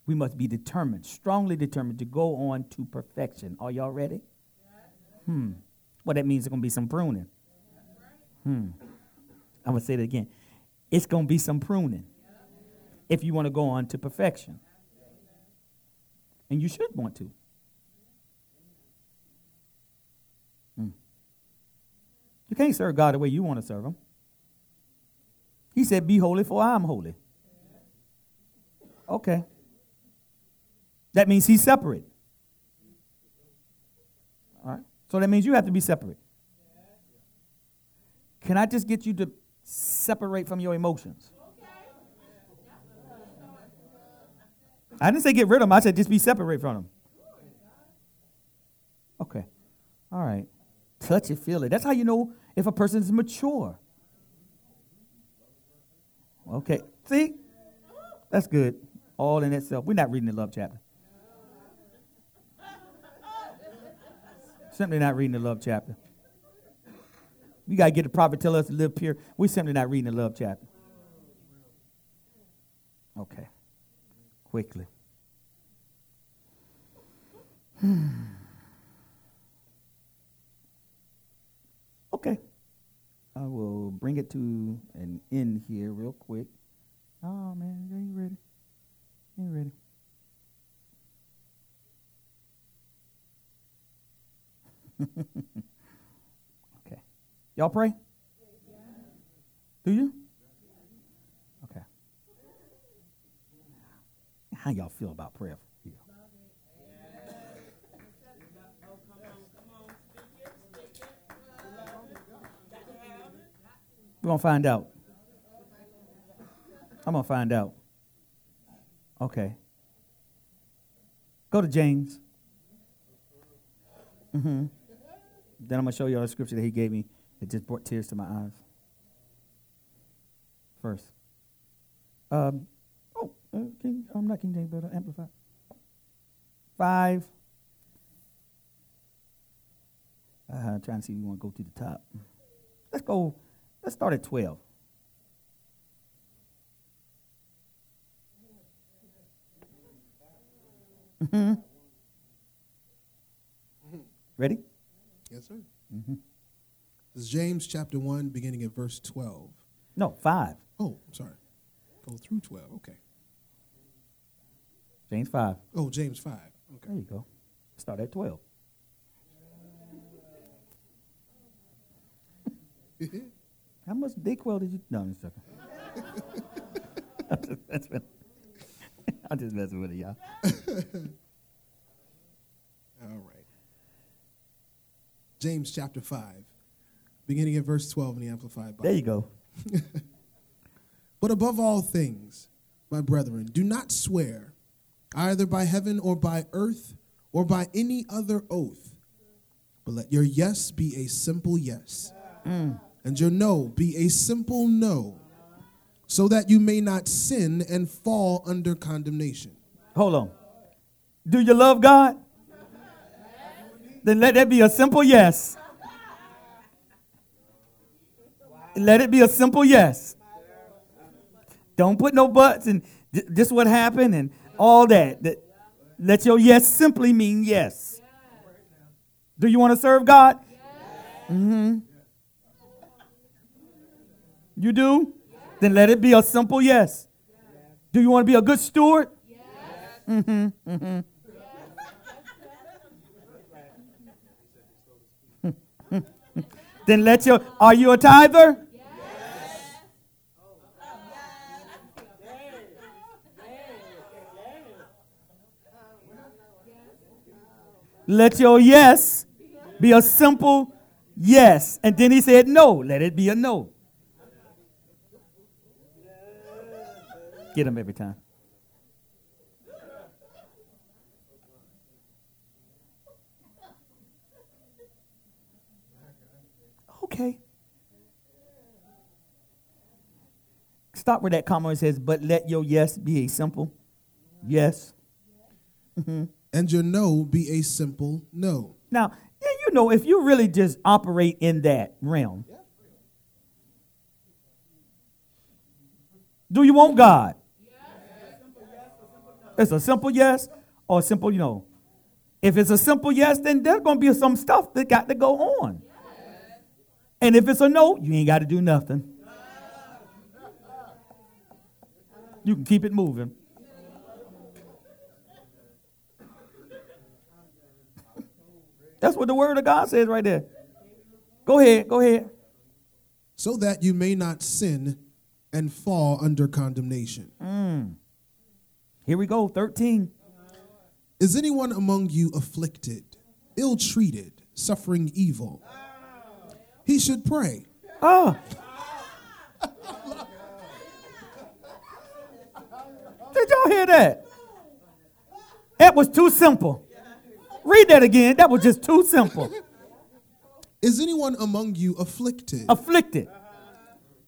We must be determined, strongly determined to go on to perfection. Are y'all ready? Hmm. Well, that means there's going to be some pruning. Hmm. I'm going to say that again. It's going to be some pruning if you want to go on to perfection. And you should want to. You can't serve God the way you want to serve Him. He said, Be holy, for I am holy. Okay. That means He's separate. All right. So that means you have to be separate. Can I just get you to separate from your emotions? I didn't say get rid of them. I said just be separate from them. Okay. All right. Touch it, feel it. That's how you know if a person is mature. Okay. See? That's good. All in itself. We're not reading the love chapter. Simply not reading the love chapter. We got to get the prophet tell us to live pure. We're simply not reading the love chapter. Okay. Quickly. Hmm. Okay. I will bring it to an end here real quick. Oh man, are you ready? Are You ready. okay. Y'all pray? Do you? Okay. How y'all feel about prayer? Here? We're going to find out. I'm going to find out. Okay. Go to James. Mm-hmm. Then I'm going to show you all the scripture that he gave me. It just brought tears to my eyes. First. Um, oh, uh, King, I'm not King James, but Amplified. Five. Uh, I'm trying to see if you want to go to the top. Let's go. Let's start at 12. Mm-hmm. Ready? Yes, sir. Mm-hmm. This is James chapter 1, beginning at verse 12. No, five. Oh, I'm sorry. Go through 12. Okay. James five. Oh, James 5. Okay. There you go. Start at 12. How much DayQuil did you? No, I'm just joking. I'm just messing with. I'm just messing with it, y'all. All right. James chapter 5, beginning at verse 12 in the Amplified Bible. There you go. But above all things, my brethren, do not swear either by heaven or by earth or by any other oath, but let your yes be a simple yes, mm. And your no be a simple no, so that you may not sin and fall under condemnation. Hold on. Do you love God? Then let that be a simple yes. Let it be a simple yes. Don't put no buts and th- this what happened and all that. That- Let your yes simply mean yes. Do you want to serve God? Mm-hmm. You do? Then let it be a simple yes. Do you want to be a good steward? Then let your are you a tither? Let your yes be a simple yes. And then he said no. Let it be a no. Get them every time. Okay. Stop where that comma says, but let your yes be a simple yes. Mm-hmm. And your no be a simple no. Now, yeah, you know, if you really just operate in that realm, do you want God? It's a simple yes or a simple no. If it's a simple yes, then there's going to be some stuff that got to go on. And if it's a no, you ain't got to do nothing. You can keep it moving. That's what the word of God says right there. Go ahead, go ahead. So that you may not sin and fall under condemnation. Mm. Here we go, 13. Is anyone among you afflicted, ill treated, suffering evil? He should pray. Ah. Did y'all hear that? That was too simple. Read that again. That was just too simple. Is anyone among you afflicted, Afflicted,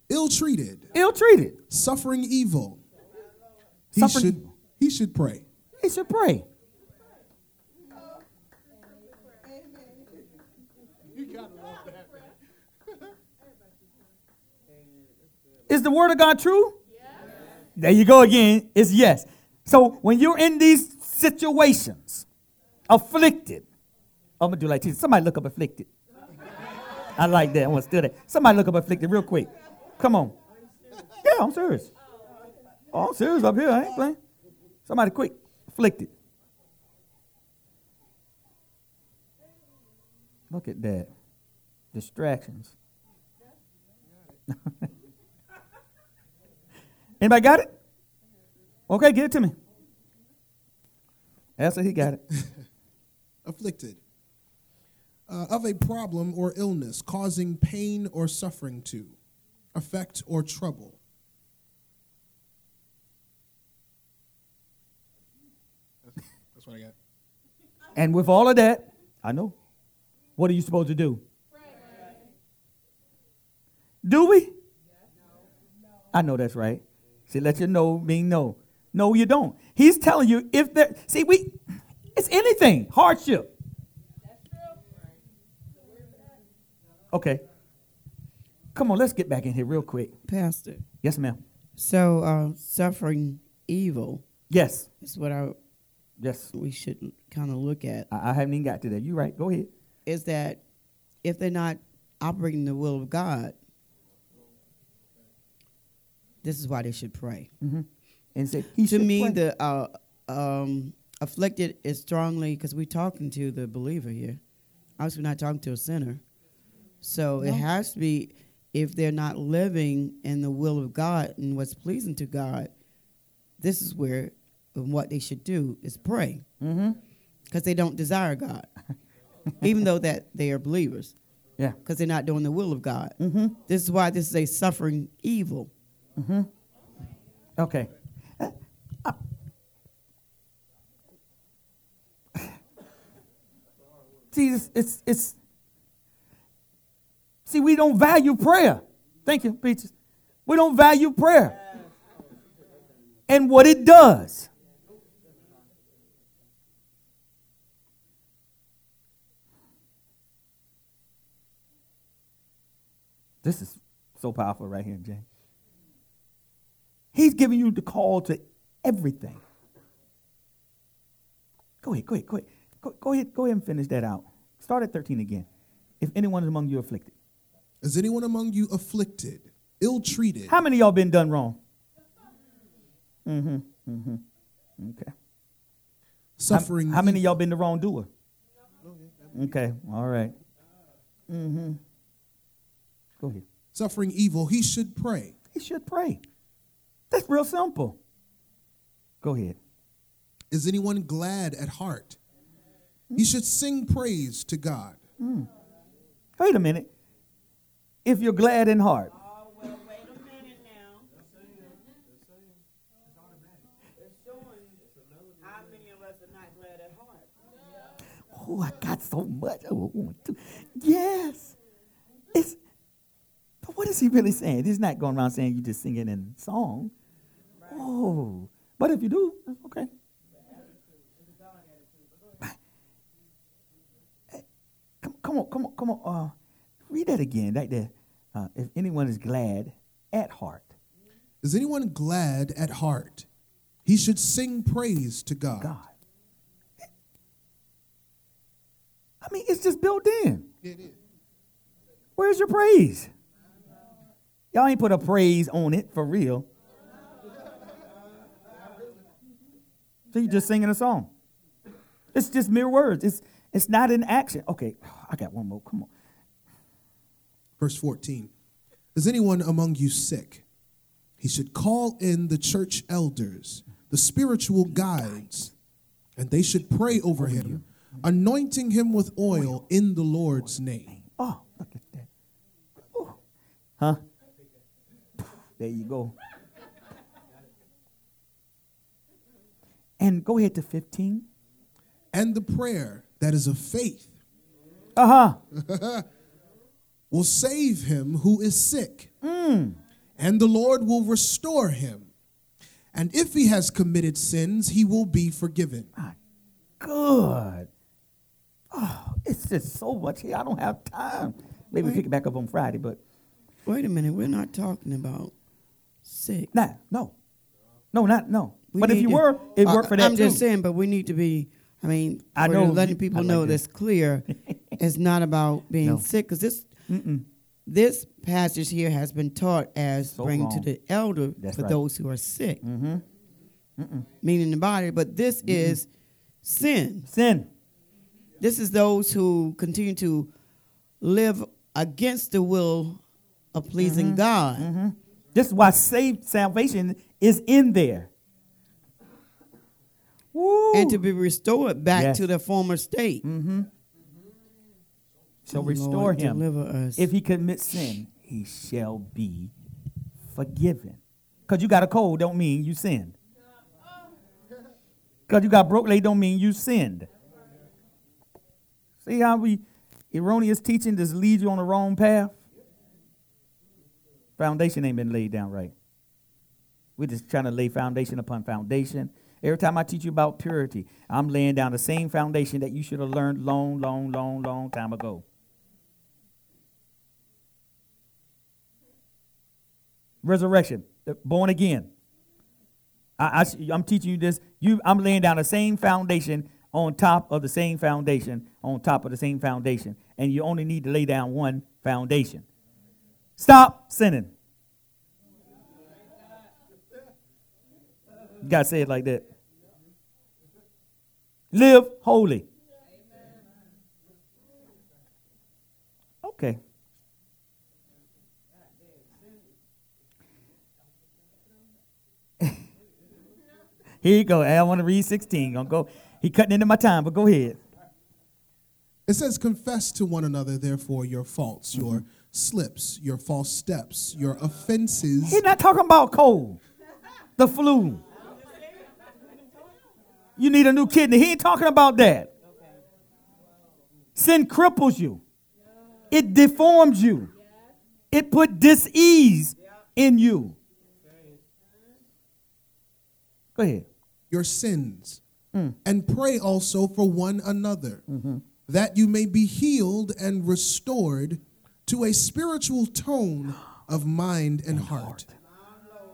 ill treated, ill treated. suffering evil? He Suffering should evil. He should pray. He should pray. Is the word of God true? There you go again. It's yes. So when you're in these situations, afflicted, I'm gonna do like this. Somebody look up afflicted. I like that. I want to steal that. Somebody look up afflicted real quick. Come on. Yeah, I'm serious. Oh, I'm serious up here. I ain't playing. Somebody quick. Afflicted. Look at that. Distractions. Anybody got it? Okay, give it to me. That's Answer, he got it. Afflicted. Uh, of a problem or illness causing pain or suffering to, affect or trouble. That's, that's what I got. And with all of that, I know. What are you supposed to do? Do we? I know that's right. See, let you know mean no. No, you don't. He's telling you if there see we it's anything, hardship. Okay. Come on, let's get back in here real quick. Pastor. Yes, ma'am. So, uh, suffering evil Yes. is what I Yes. we should kind of look at. I, I haven't even got to that. You're right. Go ahead. Is that if they're not operating the will of God, this is why they should pray. And say, he to me, pray. the uh, um, afflicted is strongly because we're talking to the believer here. Obviously, we're not talking to a sinner. So it has to be if they're not living in the will of God and what's pleasing to God. This is where and what they should do is pray Mm-hmm. because they don't desire God, even though that they are believers Yeah. because they're not doing the will of God. Mm-hmm. This is why this is a suffering evil. Okay. Uh, uh, See, it's, it's, it's, see, we don't value prayer. Thank you, Peaches. We don't value prayer and what it does. This is so powerful right here, James. He's giving you the call to everything. Go ahead, go ahead, go ahead. Go, go ahead, go ahead and finish that out. Start at 13 again. If anyone is among you afflicted. Is anyone among you afflicted, ill treated? How many of y'all been done wrong? Mm-hmm. Mm-hmm. Okay. How- Suffering. How, many of y'all been the wrongdoer? Okay, all right. Mm-hmm. Go ahead. Suffering evil, he should pray. He should pray. That's real simple. Go ahead. Is anyone glad at heart? He hmm. should sing praise to God. Hmm. Wait a minute. If you're glad in heart, Oh, well, wait a minute now. It's showing how many of us are not glad at heart. Oh, I got so much. Oh, I want to. Yes. It's, but what is he really saying? He's not going around saying you just sing it in song. Oh, but if you do, okay. Eh, Come, come on, come on, come on. Uh, read that again, right there. Uh, if anyone is glad at heart, Is anyone glad at heart? He should sing praise to God. God. I mean, it's just built in. It is. Where's your praise? Y'all ain't put a praise on it for real. So you're just singing a song. It's just mere words. It's it's not an action. Okay, I got one more. Come on. Verse 14. Is anyone among you sick? He should call in the church elders, the spiritual guides, and they should pray over him, anointing him with oil in the Lord's name. Oh, look at that. Ooh. Huh? There you go. And go ahead to 15. And the prayer that is of faith Uh huh. will save him who is sick, and the Lord will restore him. And if he has committed sins, he will be forgiven. My good. Oh, it's just so much here. I don't have time. Maybe pick it back up on Friday, but Wait a minute, we're not talking about sick. nah, no. No, not no. We but if you to- were, it worked for that I'm too. just saying, but we need to be. I mean, I know letting people like know this. that's clear. it's not about being No. sick because this this passage here has been taught as So bring to the elder That's for right. those who are sick, meaning the body. But this is sin. Sin. This is those who continue to live against the will of pleasing Mm-hmm. God. This is why saved salvation is in there. Woo. And to be restored back Yes. to the former state. Mm-hmm. Mm-hmm. So Lord, restore him. If he commits sin, he shall be forgiven. Because you got a cold don't mean you sinned. Because you got broke leg don't mean you sinned. See how we erroneous teaching just leads you on the wrong path? Foundation ain't been laid down right. We're just trying to lay foundation upon foundation. Every time I teach you about purity, I'm laying down the same foundation that you should have learned long, long, long, long time ago. resurrection, uh, born again. I, am teaching you this. You, I'm laying down the same foundation on top of the same foundation, on top of the same foundation, and you only need to lay down one foundation. Stop sinning. You got to say it like that. Live holy. Okay. Here you go. I want to read 16. Gonna go. He cutting into my time, but go ahead. It says, Confess to one another, therefore, your faults, your slips, your false steps, your offenses. He's not talking about cold, the flu. You need a new kidney. He ain't talking about that. Sin cripples you. It deforms you. It put dis-ease in you. Go ahead. your sins, hmm. and pray also for one another, mm-hmm. that you may be healed and restored to a spiritual tone of mind and heart.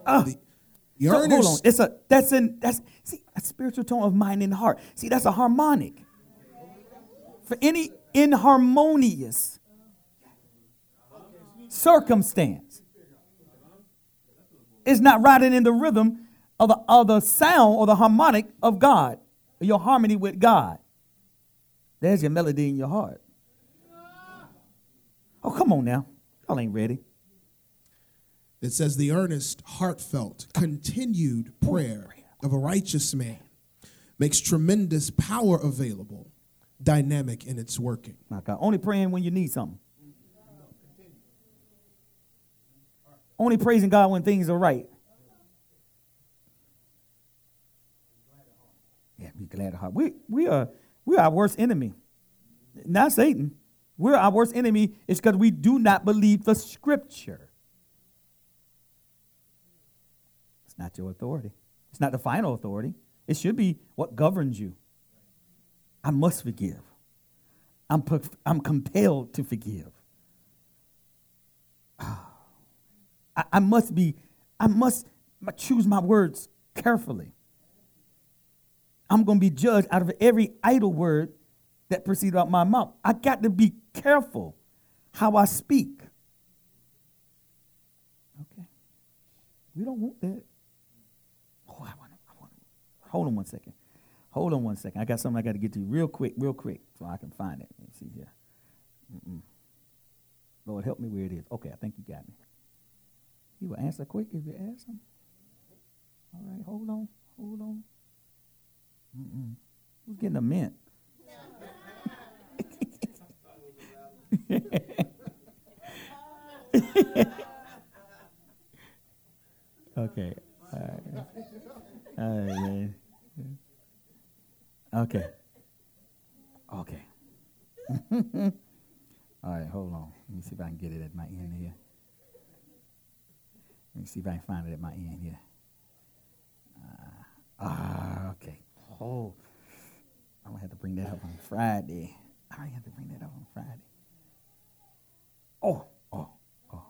Ah. The, the So, hold on. earnest, It's a that's in that's see a spiritual tone of mind and heart. See, that's a harmonic. For any inharmonious circumstance, it's not riding in the rhythm of the of the sound or the harmonic of God, your harmony with God. There's your melody in your heart. Oh, come on now. Y'all ain't ready. it says, the earnest, heartfelt, continued prayer of a righteous man makes tremendous power available, dynamic in its working. My God. Only praying when you need something. Only praising God when things are right. Yeah, be glad of heart. We we are we are our worst enemy. Not Satan. We're our worst enemy is because we do not believe the scripture. It's not your authority. It's not the final authority. It should be what governs you. I must forgive. I'm, per- I'm compelled to forgive. Ah. I, I must be, I must choose my words carefully. I'm going to be judged out of every idle word that proceeds out my mouth. I got to be careful how I speak. Okay. We don't want that. Oh, I want to, I want. Hold on one second. Hold on one second. I got something I got to get to you real quick, real quick, so I can find it. Let me see here. Mm-mm. Lord, help me where it is. Okay, I think you got me. He will answer quick if you ask him. All right, hold on, hold on. Mm-mm. Who's getting a mint? okay. All right. All right. Okay. Okay. All right, hold on. Let me see if I can get it at my end here. Let me see if I can find it at my end here. Uh, ah, okay. Oh, I'm gonna have to bring that up on Friday. I have to bring that up on Friday. Oh, oh, oh.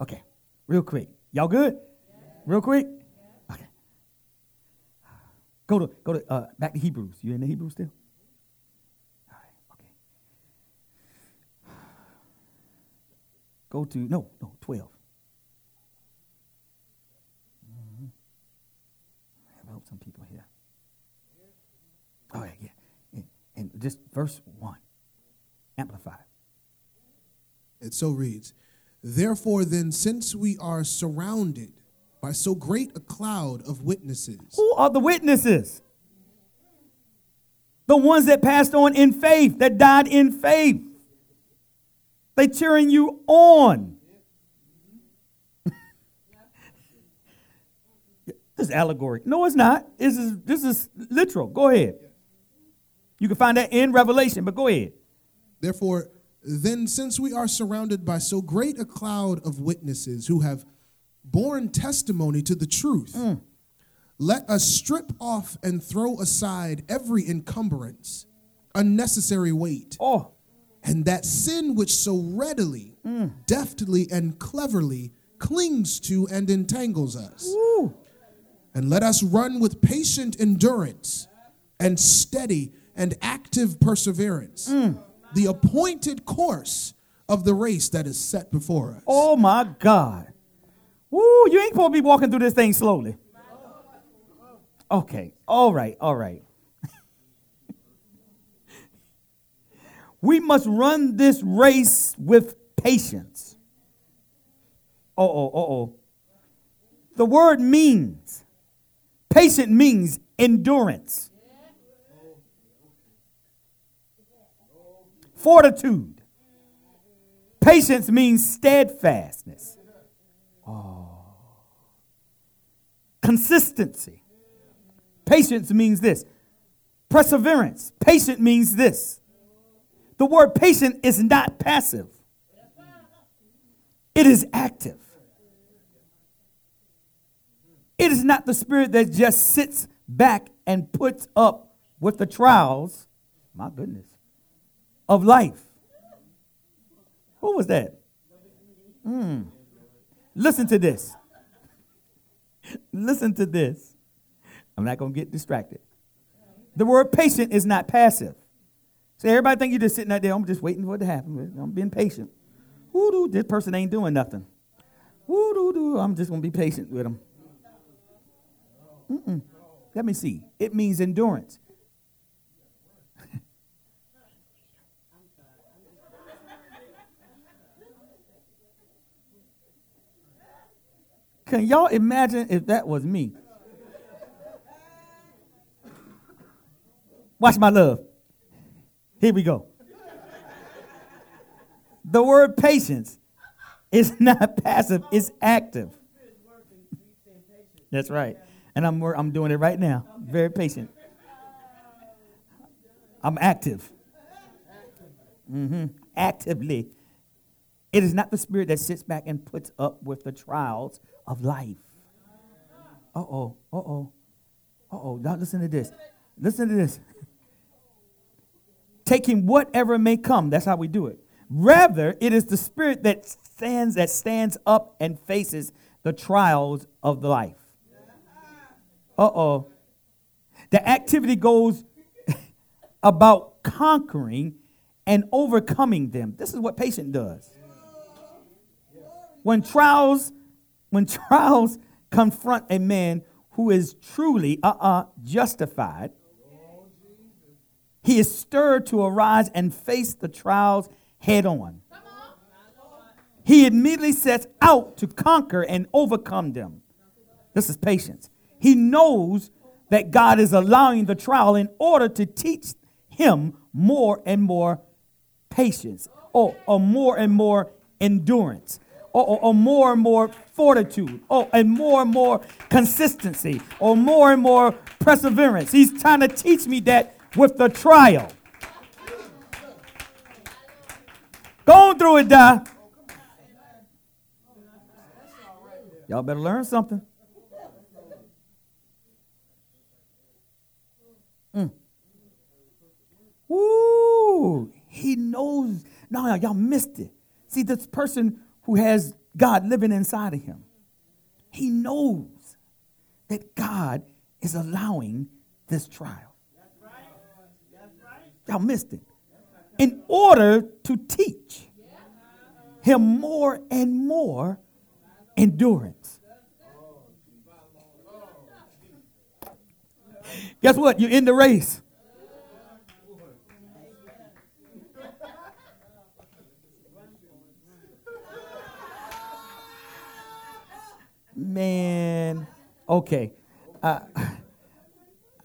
Okay, real quick. Y'all good? Real quick. Okay. Go to go to uh, back to Hebrews. You in the Hebrews still? All right. Okay. Go to no no twelve. Mhm. I hope some people here. Oh yeah, yeah. And, and just verse one. Amplified. It so reads Therefore, then, since we are surrounded by so great a cloud of witnesses, Who are the witnesses? The ones that passed on in faith, that died in faith. They cheering you on. this is allegory. No, it's not. This is this is literal. Go ahead. You can find that in Revelation, but go ahead. therefore, then, since we are surrounded by so great a cloud of witnesses who have borne testimony to the truth, mm. let us strip off and throw aside every encumbrance, unnecessary weight, Oh, and that sin which so readily, mm. deftly, and cleverly clings to and entangles us. woo. And let us run with patient endurance and steady and active perseverance, mm. The appointed course of the race that is set before us. Oh my God. Woo, you ain't supposed to be walking through this thing slowly. Okay, all right, all right. we must run this race with patience. Uh oh, uh oh. The word means, patient means endurance, fortitude. Patience means steadfastness. Oh. Consistency. Patience means this. Perseverance. Patient means this. The word patient is not passive, it is active. It is not the spirit that just sits back and puts up with the trials, my goodness, of life. Who was that? Hmm. Listen to this. Listen to this. I'm not going to get distracted. The word patient is not passive. So everybody think you're just sitting out there, I'm just waiting for it to happen. I'm being patient. Woo doo, this person ain't doing nothing. Woo doo doo, I'm just going to be patient with them. Mm-mm. Let me see. It means endurance. Can y'all imagine if that was me? Watch my love. Here we go. The word patience is not passive, it's active. That's right. And I'm, I'm doing it right now. Very patient. I'm active. Mm-hmm. Actively. It is not the spirit that sits back and puts up with the trials of life. Uh oh, uh oh, uh oh. Now listen to this. Listen to this. Taking whatever may come. That's how we do it. Rather, it is the spirit that stands that stands up and faces the trials of the life. Uh oh. The activity goes about conquering and overcoming them. This is what patient does. When trials, when trials confront a man who is truly uh-uh justified, he is stirred to arise and face the trials head on. He immediately sets out to conquer and overcome them. This is patience. He knows that God is allowing the trial in order to teach him more and more patience or, or more and more endurance or, or, or more and more fortitude or, and more and more consistency or more and more perseverance. He's trying to teach me that with the trial. Going through it, die. Y'all better learn something. Mm. Woo! He knows. No, y'all missed it. See, this person who has God living inside of him, he knows that God is allowing this trial. Y'all missed it. In order to teach him more and more endurance. Guess what? You're in the race. Man, okay. Uh,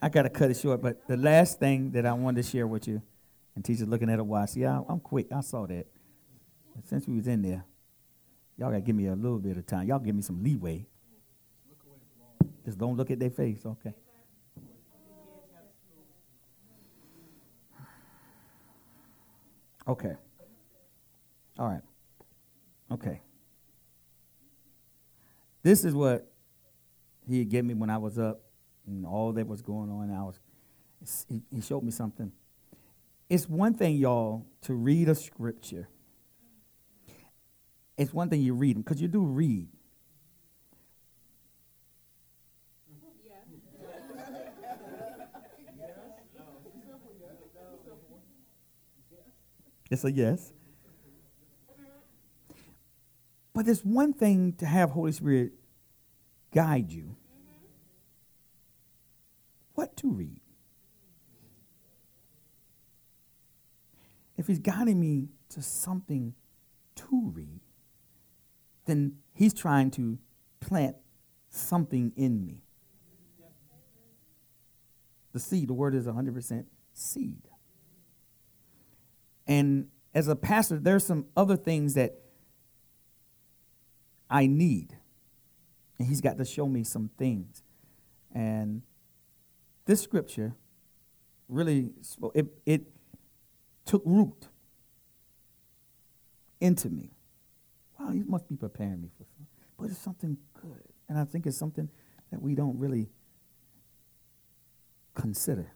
I got to cut it short, but the last thing that I wanted to share with you, and teacher's looking at a watch. Yeah, I'm quick. I saw that. Since we was in there, y'all got to give me a little bit of time. Y'all give me some leeway. Just don't look at their face, okay? Okay. All right. Okay. This is what he had given me when I was up and all that was going on. I was, he showed me something. It's one thing, y'all, to read a scripture. It's one thing you read them, because you do read. It's a yes. But there's one thing to have Holy Spirit guide you. What to read? If he's guiding me to something to read, then he's trying to plant something in me. The seed, the word is 100% seed. And as a pastor, there's some other things that I need. And he's got to show me some things. And this scripture really it, it took root into me. Wow, he must be preparing me for something. But it's something good. And I think it's something that we don't really consider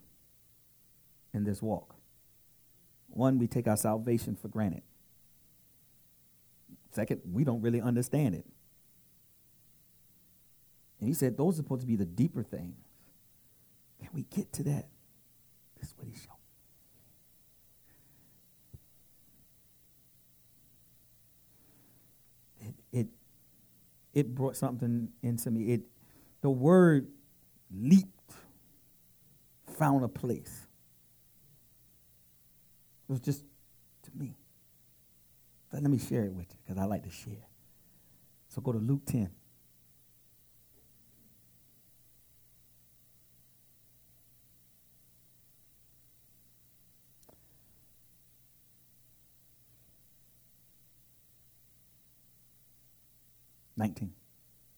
in this walk. One, we take our salvation for granted. Second, we don't really understand it. And he said those are supposed to be the deeper things. Can we get to that? This is what he showed. It, it, it brought something into me. It, the word leaped, found a place. It was just to me. But let me share it with you because I like to share. So go to Luke 10. Nineteen,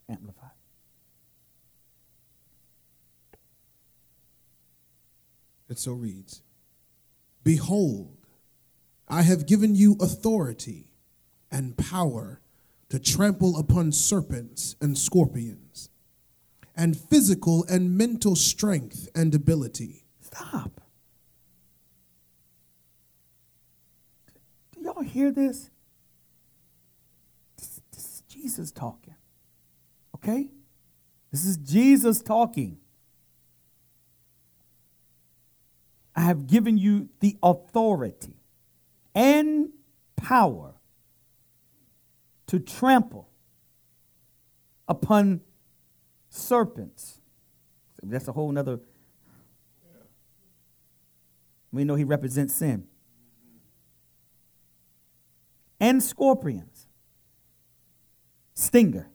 amplified. It so reads Behold, I have given you authority and power to trample upon serpents and scorpions, and physical and mental strength and ability. Stop. Do y'all hear this? This, this is Jesus talking. Okay? This is Jesus talking. I have given you the authority and power to trample upon serpents. That's a whole nother. We know he represents sin. And scorpions. Stinger.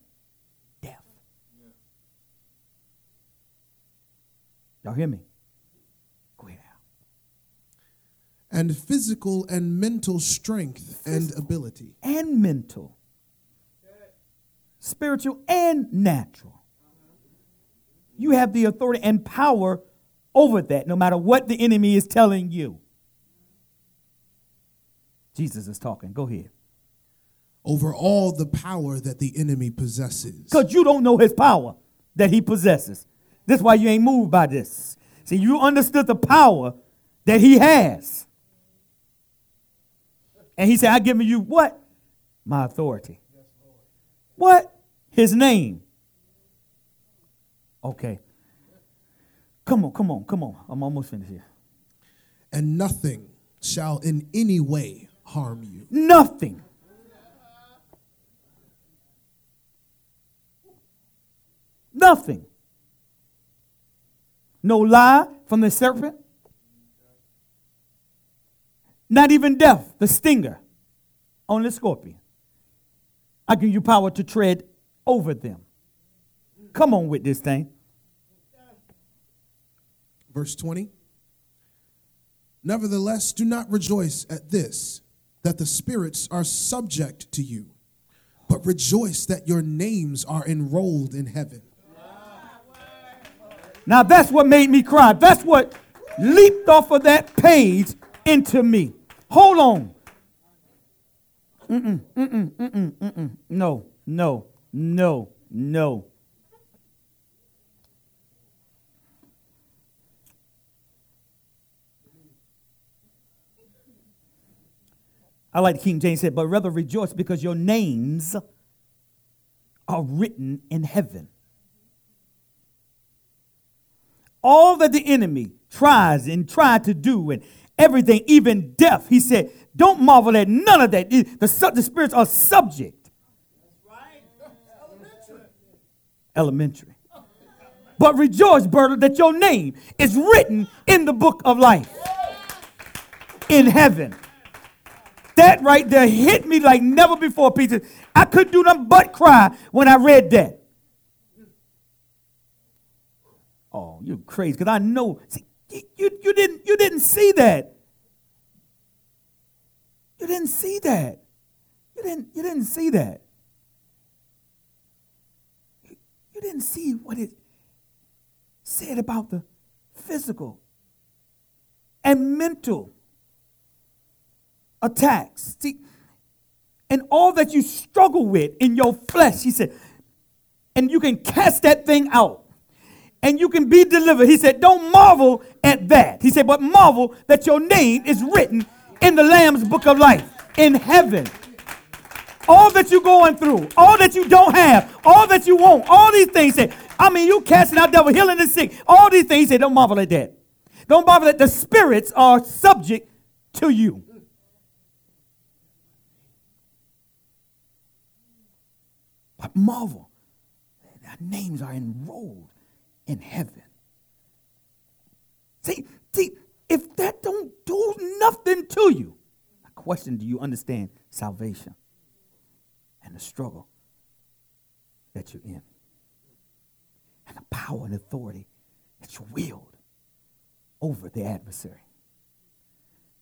Death. Y'all hear me? Go ahead. Al. and physical and mental strength and ability. And mental. Spiritual and natural. You have the authority and power over that, no matter what the enemy is telling you. Jesus is talking. Go ahead. Over all the power that the enemy possesses. Because you don't know his power that he possesses. That's why you ain't moved by this. See, you understood the power that he has. And he said, I've given you what? My authority. What? His name. Okay. Come on, come on, come on. I'm almost finished here. And nothing shall in any way harm you. Nothing. Nothing. No lie from the serpent. Not even death, the stinger on the scorpion. I give you power to tread over them. Come on with this thing. Verse 20. Nevertheless, do not rejoice at this, that the spirits are subject to you, but rejoice that your names are enrolled in heaven. Now that's what made me cry. That's what leaped off of that page into me. Hold on. Mm-mm, mm-mm, mm-mm. No, no, no, no. I like King James said, but rather rejoice because your names are written in heaven. All that the enemy tries and tried to do and everything, even death, he said, don't marvel at none of that. The, the spirits are subject. Elementary. But rejoice, Berta, that your name is written in the book of life in heaven. That right there hit me like never before, Peter. I couldn't do nothing but cry when I read that. Oh, you're crazy. Because I know see, you, you, didn't, you didn't see that. You didn't see that. You didn't, you didn't see that. You, you didn't see what it said about the physical and mental attacks. See, and all that you struggle with in your flesh, he said, and you can cast that thing out and you can be delivered. He said, Don't marvel at that. He said, But marvel that your name is written in the Lamb's book of life in heaven. All that you're going through, all that you don't have, all that you want, all these things. Say, I mean, you casting out devil, healing the sick, all these things. Said, Don't marvel at that. Don't marvel that the spirits are subject to you. But marvel, our names are enrolled in heaven. See, see, if that don't do nothing to you, I question do you understand salvation and the struggle that you're in? And the power and authority that you wield over the adversary.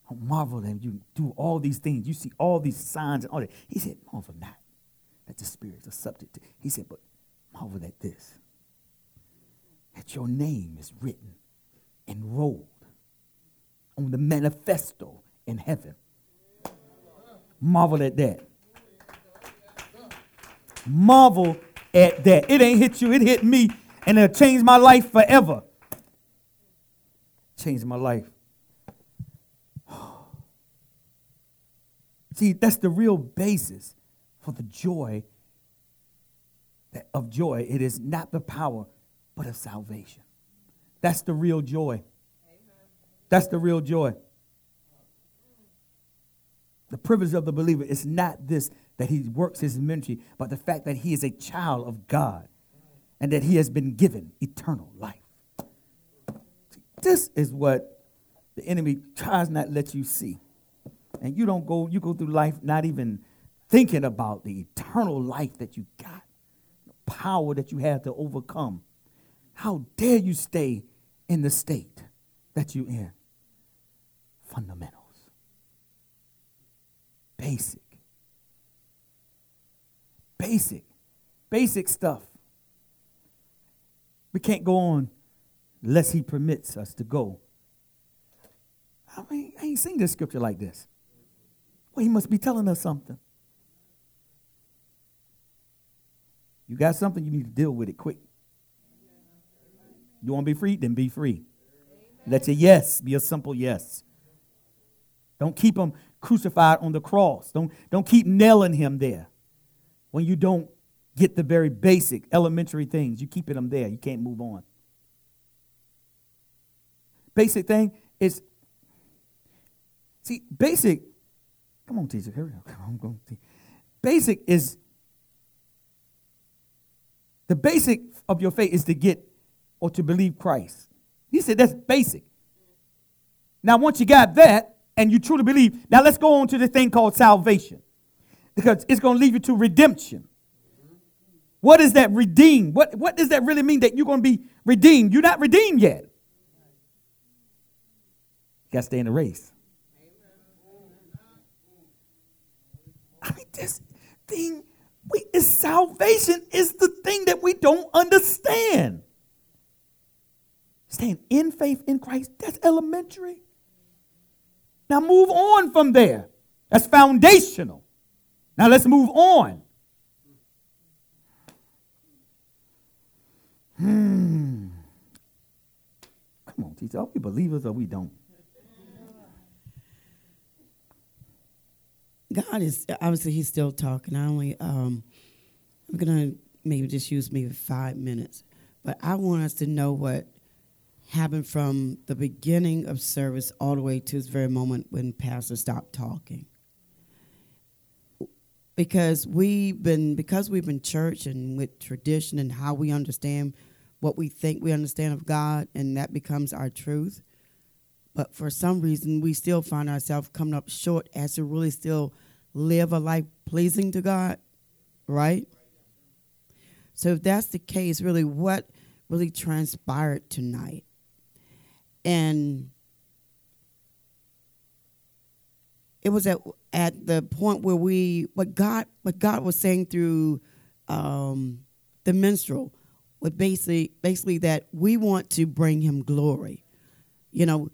I marvel that you do all these things. You see all these signs and all that. He said, marvel not that the spirits are subject to. He said, but marvel at this that your name is written, enrolled on the manifesto in heaven. Marvel at that. Marvel at that. It ain't hit you, it hit me, and it'll change my life forever. Change my life. See, that's the real basis for the joy of joy. It is not the power but of salvation. That's the real joy. That's the real joy. The privilege of the believer is not this that he works his ministry, but the fact that he is a child of God and that he has been given eternal life. This is what the enemy tries not to let you see. And you don't go, you go through life not even thinking about the eternal life that you got, the power that you have to overcome how dare you stay in the state that you're in? Fundamentals. Basic. Basic. Basic stuff. We can't go on unless he permits us to go. I, mean, I ain't seen this scripture like this. Well, he must be telling us something. You got something, you need to deal with it quick. You want to be free? Then be free. Let your yes be a simple yes. Don't keep him crucified on the cross. Don't, don't keep nailing him there. When you don't get the very basic, elementary things, you keep them there. You can't move on. Basic thing is, see, basic, come on, teacher, hurry up. I'm going to, basic is, the basic of your faith is to get or to believe Christ. He said that's basic. Now, once you got that and you truly believe, now let's go on to the thing called salvation because it's going to lead you to redemption. What is that redeemed? What, what does that really mean that you're going to be redeemed? You're not redeemed yet. You got to stay in the race. I mean, this thing, we, is salvation is the thing that we don't understand. Staying in faith in Christ, that's elementary. Now move on from there. That's foundational. Now let's move on. Hmm. Come on, teacher. Are we believers or we don't? God is obviously He's still talking. I only um, I'm gonna maybe just use maybe five minutes, but I want us to know what happened from the beginning of service all the way to this very moment when Pastor stopped talking. Because we've been because we've been church and with tradition and how we understand what we think we understand of God, and that becomes our truth. But for some reason, we still find ourselves coming up short as to really still live a life pleasing to God, right? So if that's the case, really, what really transpired tonight? And it was at at the point where we what God what God was saying through um, the minstrel was basically basically that we want to bring Him glory. You know,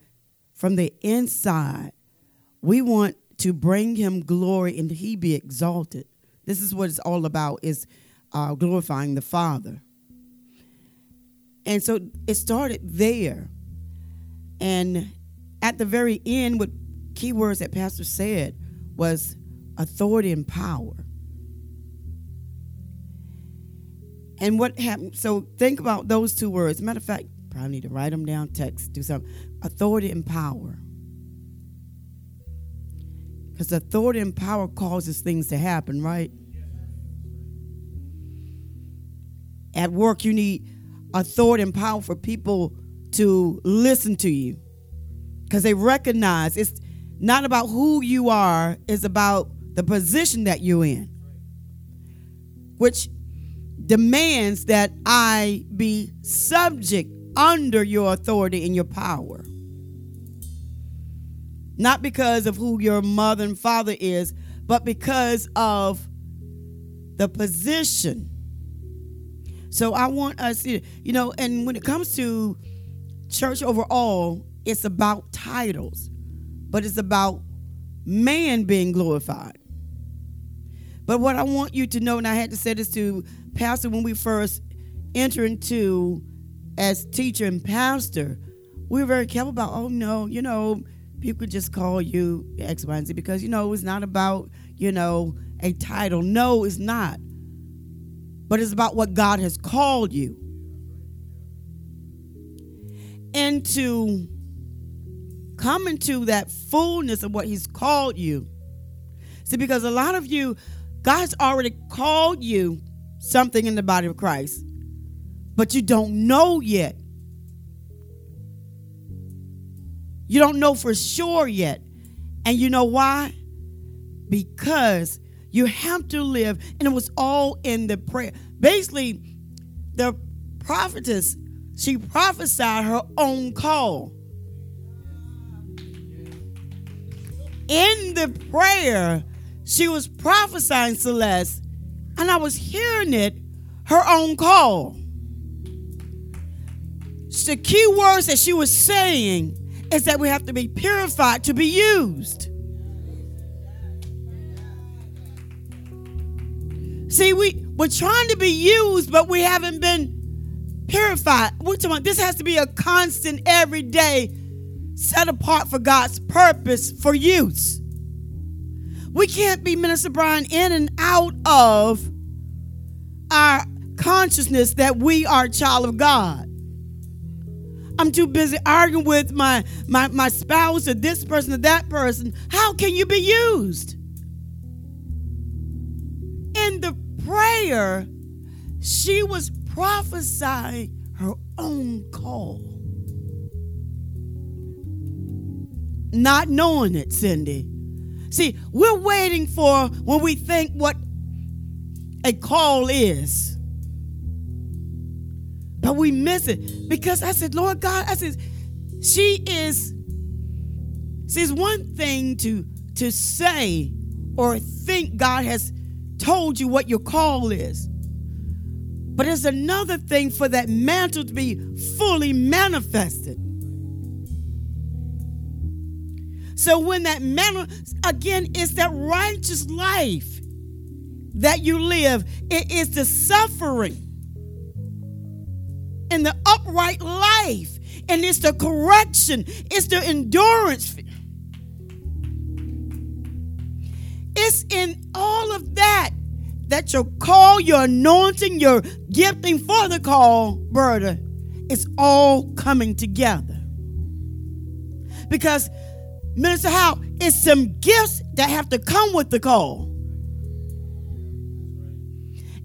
from the inside, we want to bring Him glory and He be exalted. This is what it's all about: is uh, glorifying the Father. And so it started there. And at the very end, what key words that Pastor said was authority and power. And what happened? So think about those two words. Matter of fact, probably need to write them down, text, do something. Authority and power. Because authority and power causes things to happen, right? At work, you need authority and power for people to listen to you because they recognize it's not about who you are, it's about the position that you're in, which demands that I be subject under your authority and your power. Not because of who your mother and father is, but because of the position. So I want us, to, you know, and when it comes to church overall, it's about titles, but it's about man being glorified. But what I want you to know, and I had to say this to Pastor when we first enter into as teacher and pastor, we were very careful about, oh no, you know, people just call you X, Y, and Z because, you know, it's not about, you know, a title. No, it's not. But it's about what God has called you. And to come into that fullness of what He's called you. See, because a lot of you, God's already called you something in the body of Christ, but you don't know yet. You don't know for sure yet. And you know why? Because you have to live, and it was all in the prayer. Basically, the prophetess, she prophesied her own call. In the prayer, she was prophesying Celeste, and I was hearing it, her own call. The key words that she was saying is that we have to be purified to be used. See, we, we're trying to be used, but we haven't been purified. We're talking this has to be a constant, everyday, set apart for God's purpose for use. We can't be Minister Brian in and out of our consciousness that we are a child of God. I'm too busy arguing with my, my, my spouse or this person or that person. How can you be used? In the prayer, she was prophesying her own call. Not knowing it, Cindy. See, we're waiting for when we think what a call is. But we miss it because I said, Lord God, I said, she is, see, one thing to, to say or think God has told you what your call is. But it's another thing for that mantle to be fully manifested. So when that mantle, again, it's that righteous life that you live. It is the suffering and the upright life. And it's the correction, it's the endurance. It's in all of that that your call, your anointing, your gifting for the call, brother, it's all coming together. Because, Minister Howe, it's some gifts that have to come with the call.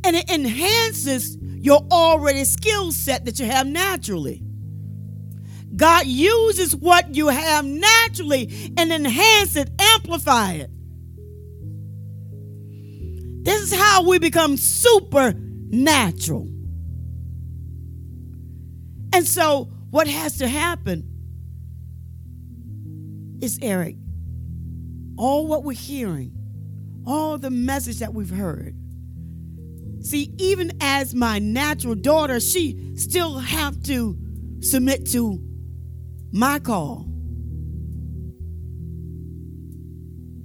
And it enhances your already skill set that you have naturally. God uses what you have naturally and enhance it, amplify it. This is how we become supernatural. And so, what has to happen is, Eric, all what we're hearing, all the message that we've heard. See, even as my natural daughter, she still have to submit to my call.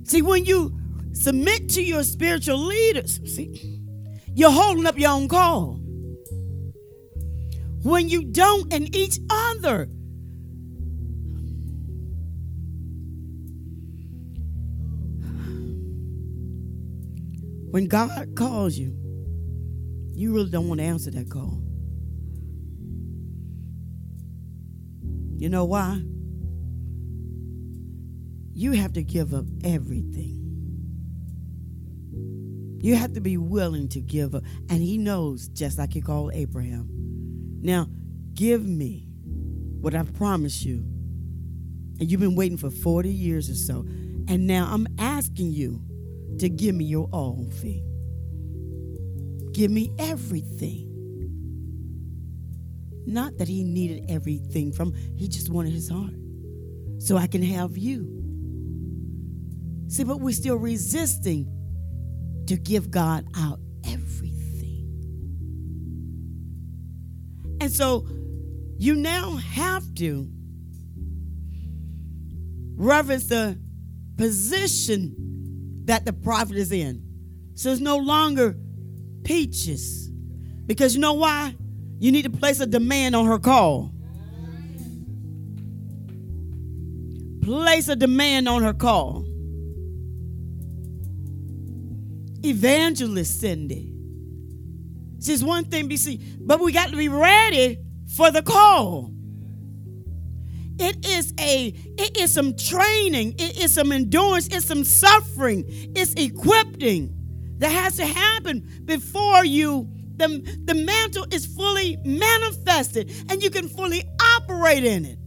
See, when you submit to your spiritual leaders, see, you're holding up your own call. When you don't, and each other, when God calls you, you really don't want to answer that call. You know why? You have to give up everything. You have to be willing to give up. And he knows, just like he called Abraham. Now, give me what I've promised you. And you've been waiting for 40 years or so. And now I'm asking you to give me your all fee. Give me everything. Not that he needed everything from, he just wanted his heart. So I can have you. See, but we're still resisting to give God out everything. And so you now have to reverence the position that the prophet is in. So it's no longer peaches. Because you know why? You need to place a demand on her call. Place a demand on her call. Evangelist Cindy. She's one thing, BC, but we got to be ready for the call. It is a it is some training, it is some endurance, it's some suffering, it's equipping that has to happen before you the, the mantle is fully manifested and you can fully operate in it.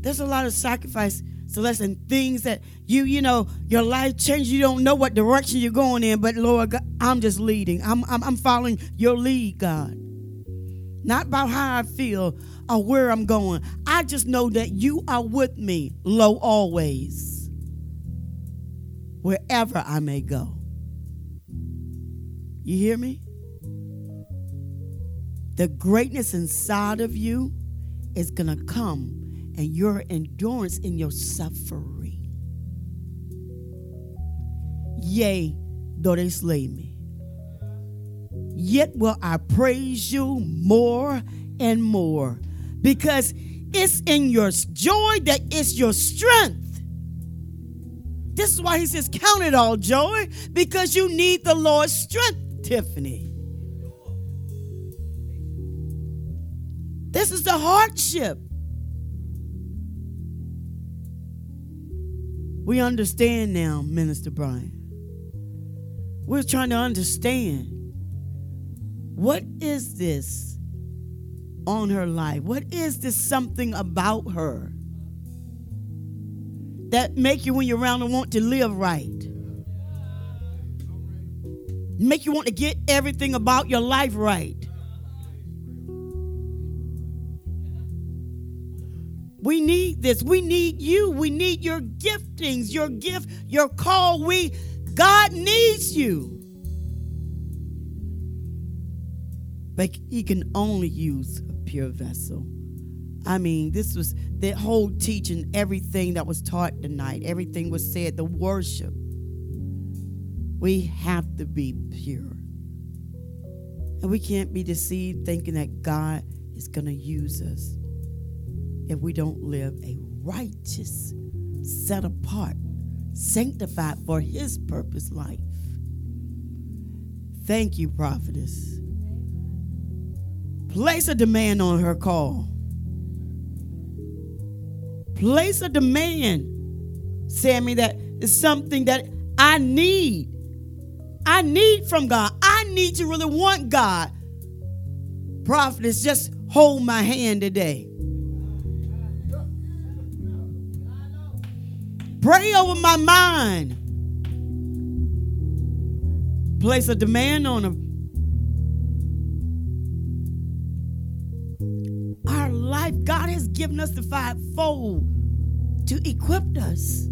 There's a lot of sacrifice, Celeste, and things that you, you know, your life changed. You don't know what direction you're going in, but Lord, God, I'm just leading. I'm, I'm, I'm following your lead, God. Not about how I feel or where I'm going. I just know that you are with me, low always wherever I may go. You hear me? The greatness inside of you is going to come, and your endurance in your suffering. Yea, though they slay me, yet will I praise you more and more because it's in your joy that is your strength. This is why he says, Count it all joy, because you need the Lord's strength, Tiffany. This is the hardship. We understand now, Minister Brian. We're trying to understand what is this on her life? What is this something about her? that make you when you're around want to live right. Make you want to get everything about your life right. We need this. We need you. We need your giftings, your gift, your call. We God needs you. But he can only use a pure vessel. I mean, this was the whole teaching, everything that was taught tonight, everything was said, the worship. We have to be pure. And we can't be deceived thinking that God is going to use us if we don't live a righteous, set apart, sanctified for His purpose life. Thank you, prophetess. Place a demand on her call. Place a demand, Sammy, that is something that I need. I need from God. I need to really want God. Prophetess, just hold my hand today. Pray over my mind. Place a demand on him. God has given us the fivefold to equip us.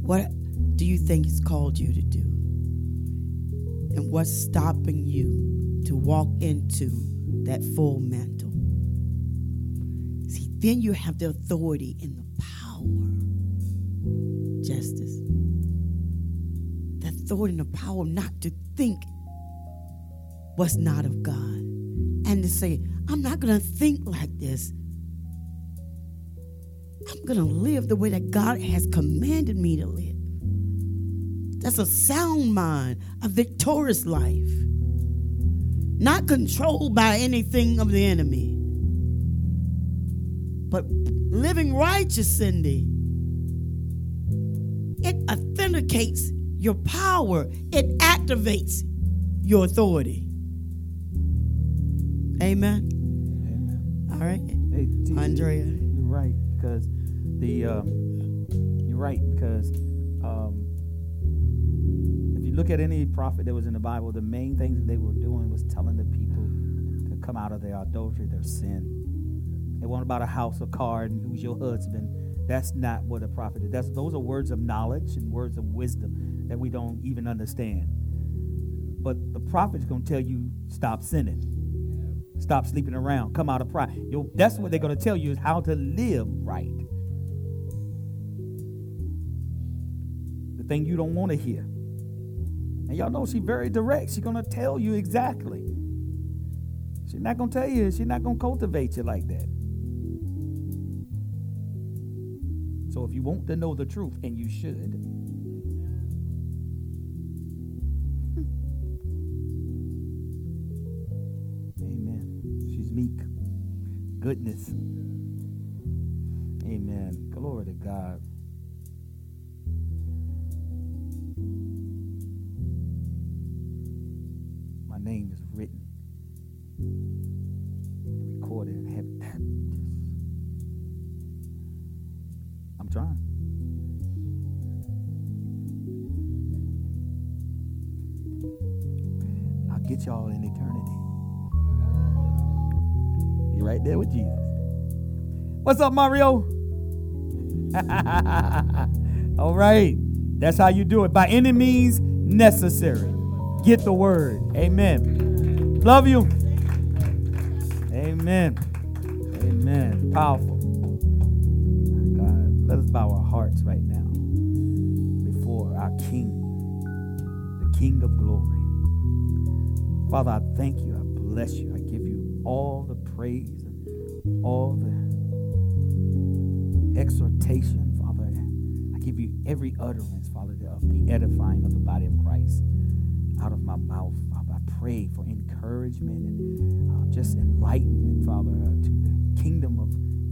What do you think He's called you to do? And what's stopping you to walk into that full mantle? See, then you have the authority and the power. Justice. The authority and the power not to think what's not of God. And to say, I'm not going to think like this. I'm going to live the way that God has commanded me to live. That's a sound mind, a victorious life, not controlled by anything of the enemy, but living righteous, Cindy. It authenticates your power, it activates your authority. Amen. Amen. All right. Hey, T- Andrea. You're right because the um, you're right because um, if you look at any prophet that was in the Bible, the main things that they were doing was telling the people to come out of their adultery, their sin. They weren't about a house, a car, and who's your husband. That's not what a prophet is. That's those are words of knowledge and words of wisdom that we don't even understand. But the prophet's gonna tell you stop sinning. Stop sleeping around. Come out of pride. Yo, that's what they're going to tell you is how to live right. The thing you don't want to hear. And y'all know she's very direct. She's going to tell you exactly. She's not going to tell you, she's not going to cultivate you like that. So if you want to know the truth, and you should, meek. Goodness. Amen. Glory to God. My name is written, recorded in heaven. I'm trying. I'll get y'all in eternity. Right there with Jesus. What's up, Mario? All right. That's how you do it. By any means necessary. Get the word. Amen. Love you. Amen. Amen. Powerful. God. Let us bow our hearts right now before our King, the King of glory. Father, I thank you. I bless you. I give you all the praise and all the exhortation, Father. I give you every utterance, Father, of the edifying of the body of Christ out of my mouth, Father. I pray for encouragement and uh, just enlightenment, Father, uh, to the kingdom of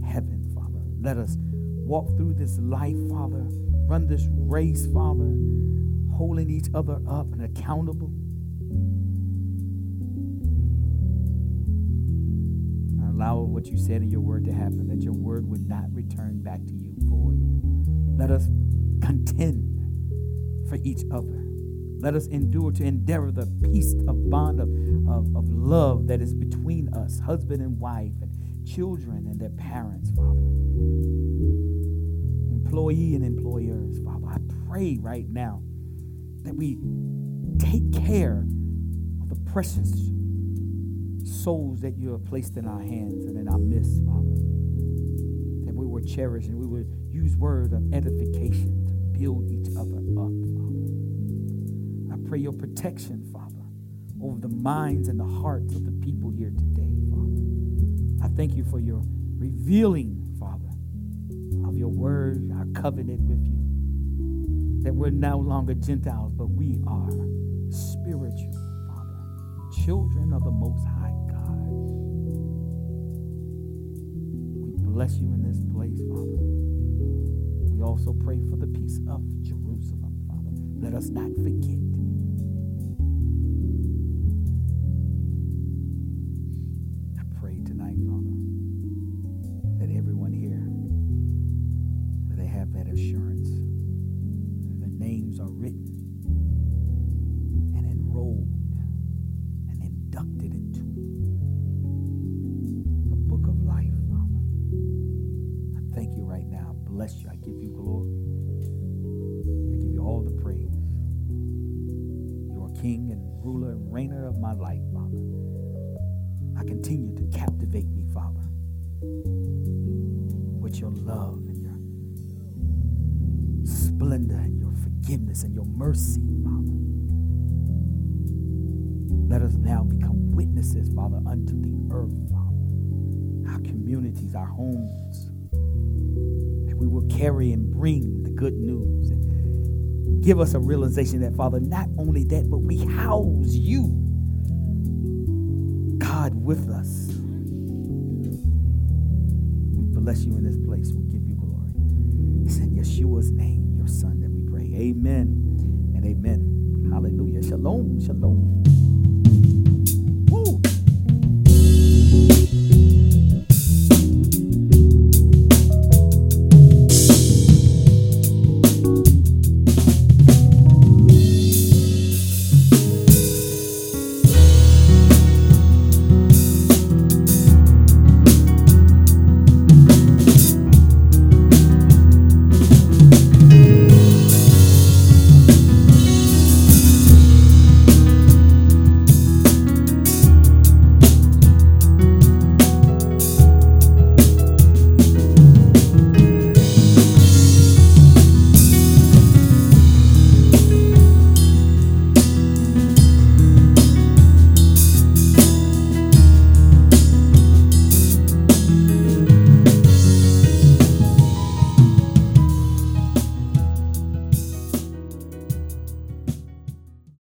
heaven, Father. Let us walk through this life, Father. Run this race, Father, holding each other up and accountable. Allow what you said in your word to happen, that your word would not return back to you void. Let us contend for each other. Let us endure to endeavor the peace of bond of, of, of love that is between us, husband and wife, and children and their parents, Father. Employee and employers, Father. I pray right now that we take care of the precious souls that you have placed in our hands and in our midst, Father. That we will cherish and we will use words of edification to build each other up, Father. I pray your protection, Father, over the minds and the hearts of the people here today, Father. I thank you for your revealing, Father, of your word, our covenant with you. that we're no longer Gentiles, but we are spiritual, Father, children of the Most High bless you in this place, Father. We also pray for the peace of Jerusalem, Father. Let us not forget. Give us a realization that, Father, not only that, but we house you, God, with us. We bless you in this place. We give you glory. It's in Yeshua's name, your son, that we pray. Amen and amen. Hallelujah. Shalom, shalom.